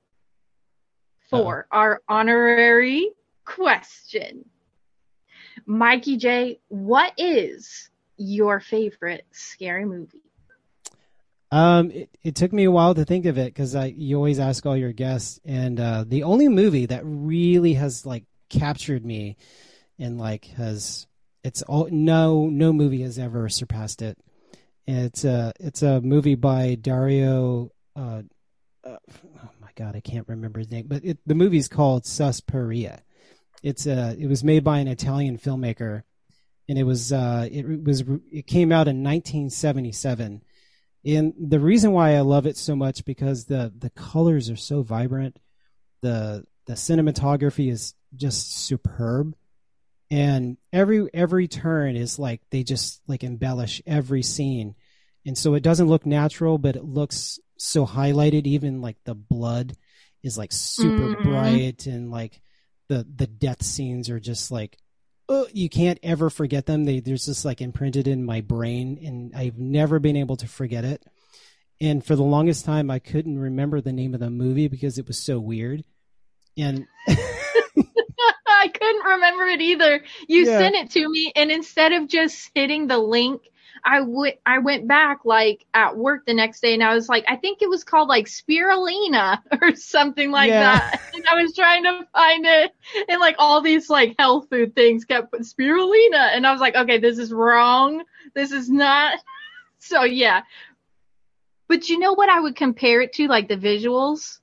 for our honorary question. Mikey Jayy, what is your favorite scary movie? Um, it, it took me a while to think of it because I you always ask all your guests, and uh, the only movie that really has like captured me, and like has it's all no no movie has ever surpassed it. It's a it's a movie by Dario. Uh, uh, oh my god, I can't remember his name, but it, the movie's called Suspiria. It's uh it was made by an Italian filmmaker, and it was uh it was it came out in 1977 and the reason why I love it so much because the the colors are so vibrant, the the cinematography is just superb, and every every turn is like they just like embellish every scene, and so it doesn't look natural, but it looks so highlighted. Even like the blood is like super Mhm. bright, and like the the death scenes are just like uh, you can't ever forget them. They there's just like imprinted in my brain, and I've never been able to forget it. And for the longest time, I couldn't remember the name of the movie because it was so weird. And I couldn't remember it either. You Yeah. sent it to me, and instead of just hitting the link, I went I went back like at work the next day, and I was like, I think it was called like spirulina or something like Yeah. that. And I was trying to find it, and like all these like health food things kept spirulina, and I was like, okay, this is wrong. This is not. So yeah. But you know what I would compare it to, like the visuals.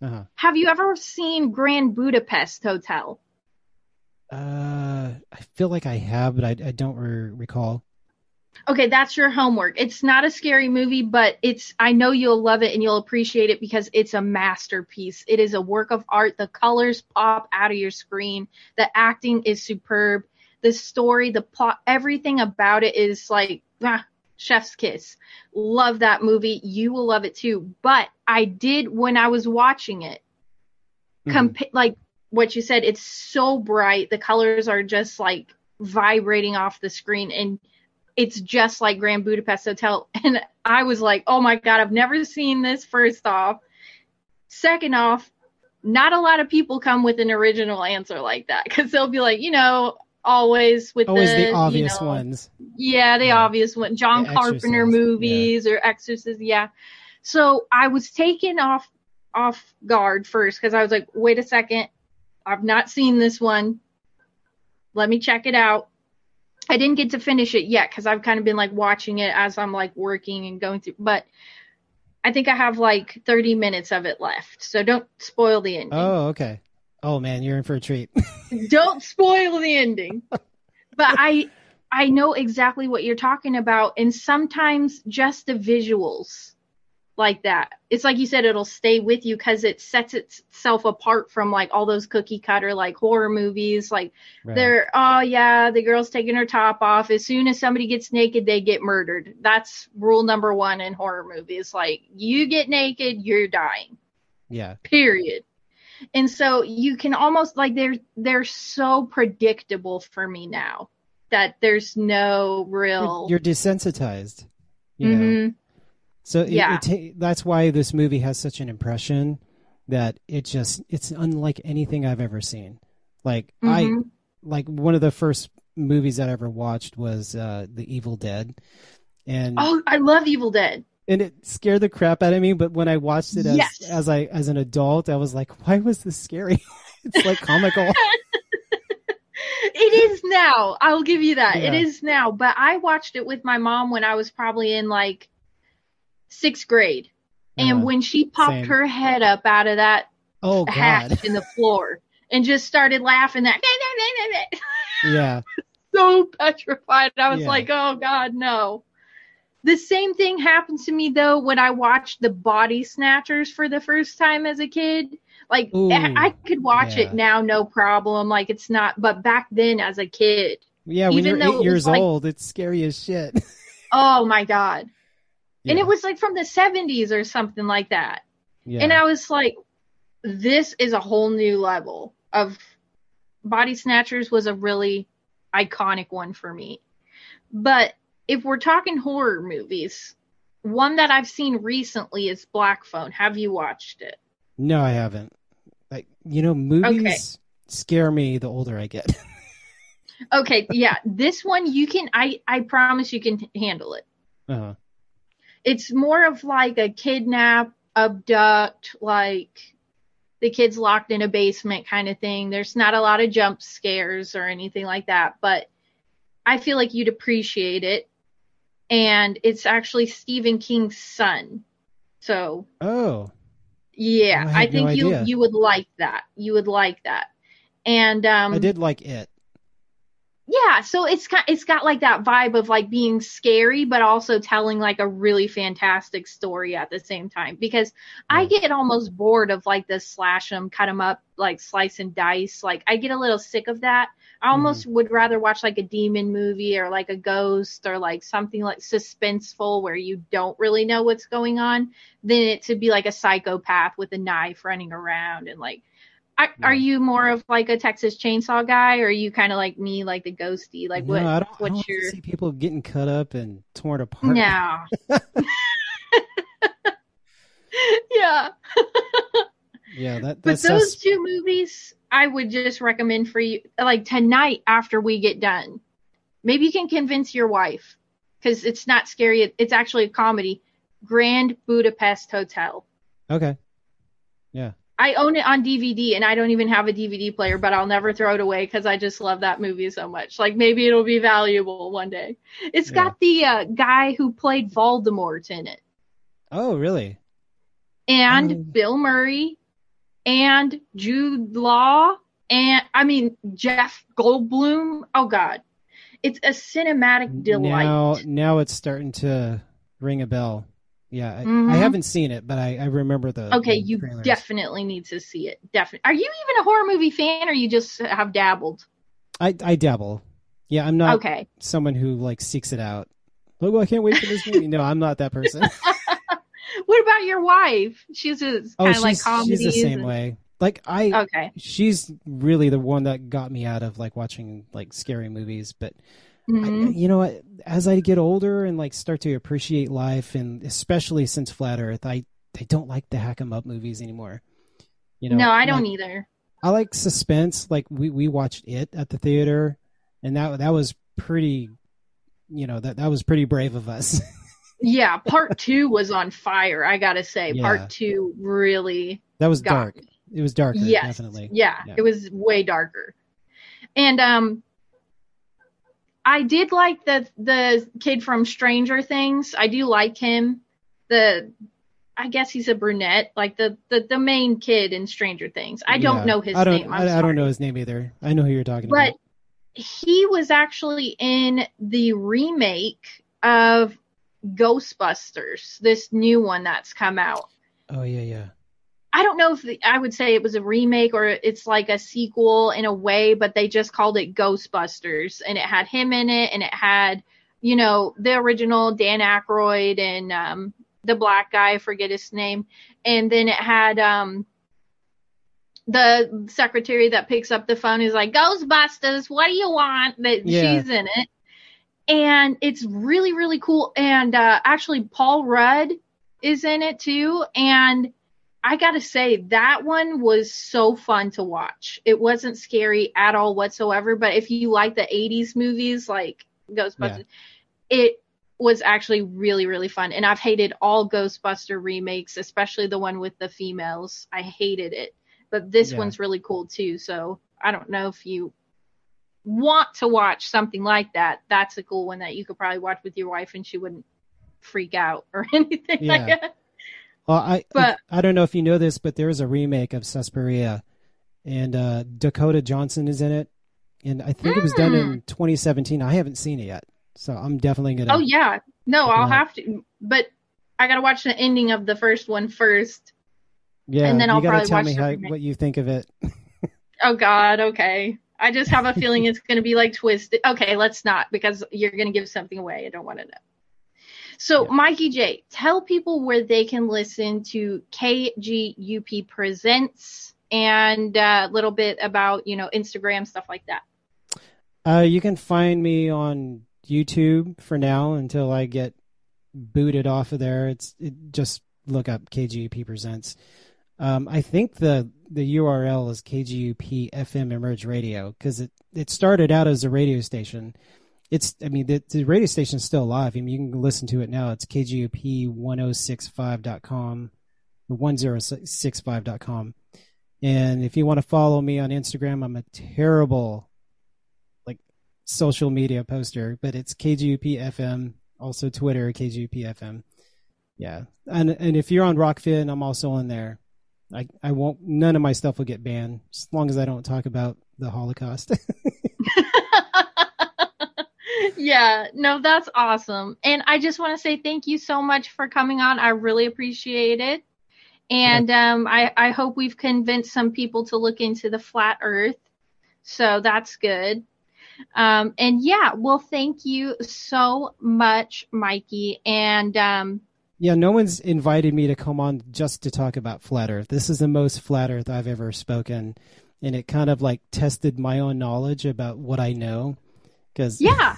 Uh-huh. Have you ever seen Grand Budapest Hotel? uh, I feel like I have, but I, I don't re- recall. Okay, that's your homework. It's not a scary movie, but it's I know you'll love it and you'll appreciate it because it's a masterpiece. It is a work of art. The colors pop out of your screen. The acting is superb. The story, the plot, everything about it is like ah, chef's kiss. Love that movie. You will love it too. But I did when I was watching it compa- like what you said it's so bright the colors are just like vibrating off the screen and it's just like grand budapest hotel and i was like oh my god i've never seen this first off second off not a lot of people come with an original answer like that because they'll be like you know always with Always the, the you obvious know, ones. yeah, the Yeah. obvious one. John The Carpenter Exorcist, movies or Exorcist, yeah. So I was taken off off guard first because I was like, wait a second, I've not seen this one. Let me check it out. I didn't get to finish it yet because I've kind of been like watching it as I'm like working and going through, but I think I have like 30 minutes of it left. So don't spoil the ending Oh, okay. Oh man, you're in for a treat. don't spoil the ending. But I I know exactly what you're talking about and sometimes just the visuals like that. It's like you said it'll stay with you cuz it sets itself apart from like all those cookie cutter like horror movies like Right. they're oh yeah, the girl's taking her top off as soon as somebody gets naked they get murdered. That's rule number 1 in horror movies like you get naked, you're dying yeah. period and so you can almost like they're they're so predictable for me now that there's no real You're, you're desensitized. You know. Mhm. So it, Yeah. it ta- that's why this movie has such an impression that it just it's unlike anything I've ever seen. Like I Mhm. like one of the first movies that I ever watched was uh The Evil Dead. And oh i love evil dead and it scared the crap out of me, but when I watched it as Yes. as I as an adult, I was like, why was this scary? it's like comical. it is now i'll give you that it Yeah. is now but i watched it with my mom when i was probably in like sixth grade and Uh-huh. when she popped Same. her head up out of that oh god. hatch in the floor and just started laughing that Yeah. so petrified. I was Yeah. like, oh God, no. The same thing happened to me though when I watched the Body Snatchers for the first time as a kid. Like Ooh, I could watch yeah. it now, no problem. Like it's not, but back then as a kid, Yeah, when Even you're eight years like- old, it's scary as shit. oh my God. And it was like from the 70s or something like that. yeah. And I was like, this is a whole new level of Body Snatchers was a really iconic one for me. But if we're talking horror movies, one that I've seen recently is Black Phone. Have you watched it? No, I haven't. Like you know, movies scare me the older I get. Okay, yeah, this one you can I I promise you can handle it. uh-huh. It's more of like a kidnap, abduct, like the kid's locked in a basement kind of thing. There's not a lot of jump scares or anything like that, but I feel like you'd appreciate it. And it's actually Stephen King's son. So, Oh, yeah, I I, had no think you you would like that. You would like that. And um I did like it. Yeah, so it's got it's got like that vibe of like being scary, but also telling like a really fantastic story at the same time. Because I get almost bored of like the slash them, cut them up, like slice and dice. Like I get a little sick of that. I mm-hmm. almost would rather watch like a demon movie or like a ghost or like something like suspenseful where you don't really know what's going on than it to be like a psychopath with a knife running around and like. I, Are you more of like a Texas Chainsaw guy, or are you kind of like me, like the ghosty? Like no, what? I don't, I what's don't your see people getting cut up and torn apart. no? yeah, Yeah, that but those two movies, I would just recommend for you, like tonight after we get done. Maybe you can convince your wife because it's not scary. It's actually a comedy. Grand Budapest Hotel. okay. Yeah. I own it on DVD and I don't even have a DVD player, but I'll never throw it away because I just love that movie so much. Like maybe it'll be valuable one day. It's Yeah. got the uh, guy who played Voldemort in it, Oh, really? and Oh. Bill Murray, and Jude Law, and I mean Jeff Goldblum. Oh God, It's a cinematic delight. Now, now it's starting to ring a bell. Yeah, I, Mhm. I haven't seen it, but I, I remember the. okay, the you trailers. definitely need to see it. Definitely. Are you even a horror movie fan, or you just have dabbled? I I dabble. Yeah, I'm not okay. someone who like seeks it out. Well, I can't wait for this movie. No, I'm not that person. What about your wife? She's just oh, kind she's of like comedies. she's the same and- way. Like I, Okay. she's really the one that got me out of like watching like scary movies. But I, Mhm. you know what? As I get older and like start to appreciate life, and especially since Flat Earth, I I don't like the hack 'em up movies anymore. You know, no, I don't like, either. I like suspense. Like we we watched it at the theater, and that that was pretty. You know that that was pretty brave of us. Yeah, part two was on fire. I gotta say, Yeah. part two really that was dark. me. It was darker, Yes, definitely. yeah, Yeah. it was way darker. And um, I did like the the kid from Stranger Things. I do like him. The I guess he's a brunette, like the the, the main kid in Stranger Things. I don't Yeah. know his I don't, name. I, I don't know his name either. I know who you're talking but about. But he was actually in the remake of Ghostbusters, this new one that's come out. Oh yeah, yeah. I don't know if the, I would say it was a remake or it's like a sequel in a way, but they just called it Ghostbusters, and it had him in it, and it had, you know, the original Dan Aykroyd and um, the black guy, I forget his name, and then it had um, the secretary that picks up the phone is like Ghostbusters, what do you want? That Yeah. she's in it, and it's really really cool. And uh, actually, Paul Rudd is in it too, and I gotta say that one was so fun to watch. It wasn't scary at all whatsoever. But if you like the '80s movies like Ghostbusters, it was actually really really fun. And I've hated all Ghostbuster remakes, especially the one with the females. I hated it, but this Yeah. one's really cool too. So I don't know if you want to watch something like that. That's a cool one that you could probably watch with your wife, and she wouldn't freak out or anything like that. Well, I, But- I don't know if you know this, but there is a remake of Suspiria, and uh, Dakota Johnson is in it, and I think it was done in 2017. I haven't seen it yet, so I'm definitely gonna. Oh yeah. No, I'll out. have to. But I gotta watch the ending of the first one first. yeah. and then I'll probably tell watch me how, what you think of it. Oh God. Okay. I just have a feeling it's gonna be like twisted. Okay, let's not because you're gonna give something away. I don't want to know. So, Yeah. Mikey Jayy, tell people where they can listen to KGUP Presents and uh, a little bit about you know Instagram stuff like that. Uh, you can find me on YouTube for now until I get booted off of there. It's it, just look up KGUP presents. Um, I think the the URL is KGUP FM Emerge Radio because it it started out as a radio station. It's I mean the, the radio station is still alive. I mean you can listen to it now. It's KGUP1065.com, 1065.com. And if you want to follow me on Instagram, I'm a terrible like social media poster, but it's KGUP FM, also Twitter, KGUP FM. Yeah. And and if you're on Rokfin, I'm also on there. I, I won't none of my stuff will get banned as long as I don't talk about the Holocaust. yeah, no, that's awesome. And I just want to say thank you so much for coming on. I really appreciate it. And um, I, I hope we've convinced some people to look into the flat earth. So that's good. Um, and yeah, well, thank you so much, Mikey. And um, yeah, no one's invited me to come on just to talk about flat earth. This is the most flat earth I've ever spoken and it kind of like tested my own knowledge about what I know cuz yeah,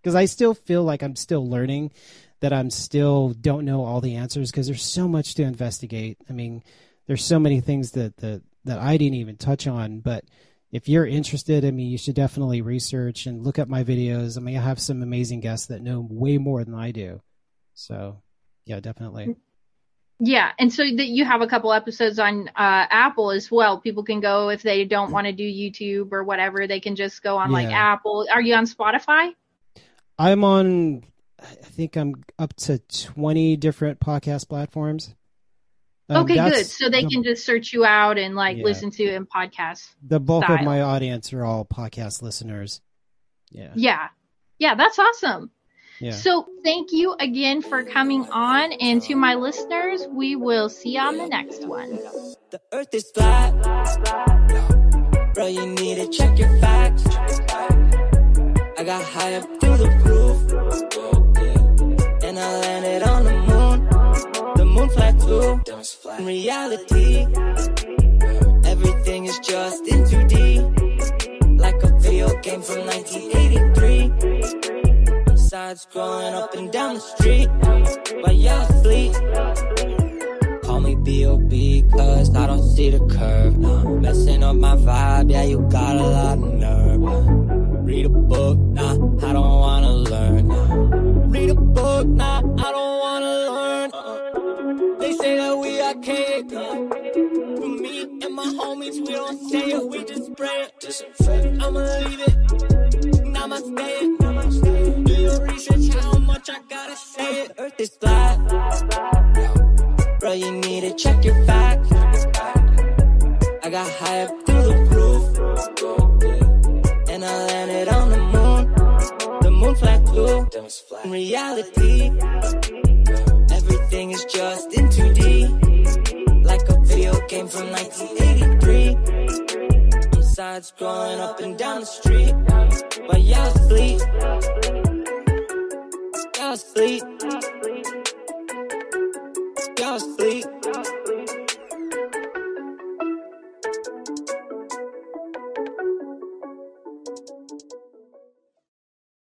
because I still feel like I'm still learning, that I'm still don't know all the answers because there's so much to investigate. I mean, there's so many things that that that I didn't even touch on. But if you're interested, I mean, you should definitely research and look up my videos. I mean, I have some amazing guests that know way more than I do. So, yeah, definitely. yeah. And so that you have a couple episodes on uh, Apple as well. People can go if they don't want to do YouTube or whatever. They can just go on like Apple. Are you on Spotify? I'm on. I think I'm up to 20 different podcast platforms. Um, okay, good. So they the- can just search you out and like Yeah. listen to in podcasts. The bulk of my audience are all podcast listeners. Yeah. Yeah. Yeah, that's awesome. Yeah. So thank you again for coming on. And to my listeners, we will see you on the next one. The earth is flat. Bro, you need to check your facts. Got high up through the roof. And I landed on the moon. The moon flat too. In reality, everything is just in 2D. Like a video game from 1983. Side scrolling up and down the street. While y'all sleep. Call me B.O.B. cause I don't see the curve. Messing up my vibe, yeah, you got a lot of nerve. Read a book, nah, I don't wanna learn. Read a book, nah, I don't wanna learn. They say that we archaic. For me and my homies, we don't say it, we just spray it. I'ma leave it, namaste it. Do your research, how much I gotta say it. Earth is flat. Bro, you need to check your facts. I got high up through the roof. And I landed moon flat blue. In reality, everything is just in 2D. Like a video game from 1983. Besides growing up and down the street, but y'all sleep. Y'all sleep. Y'all sleep.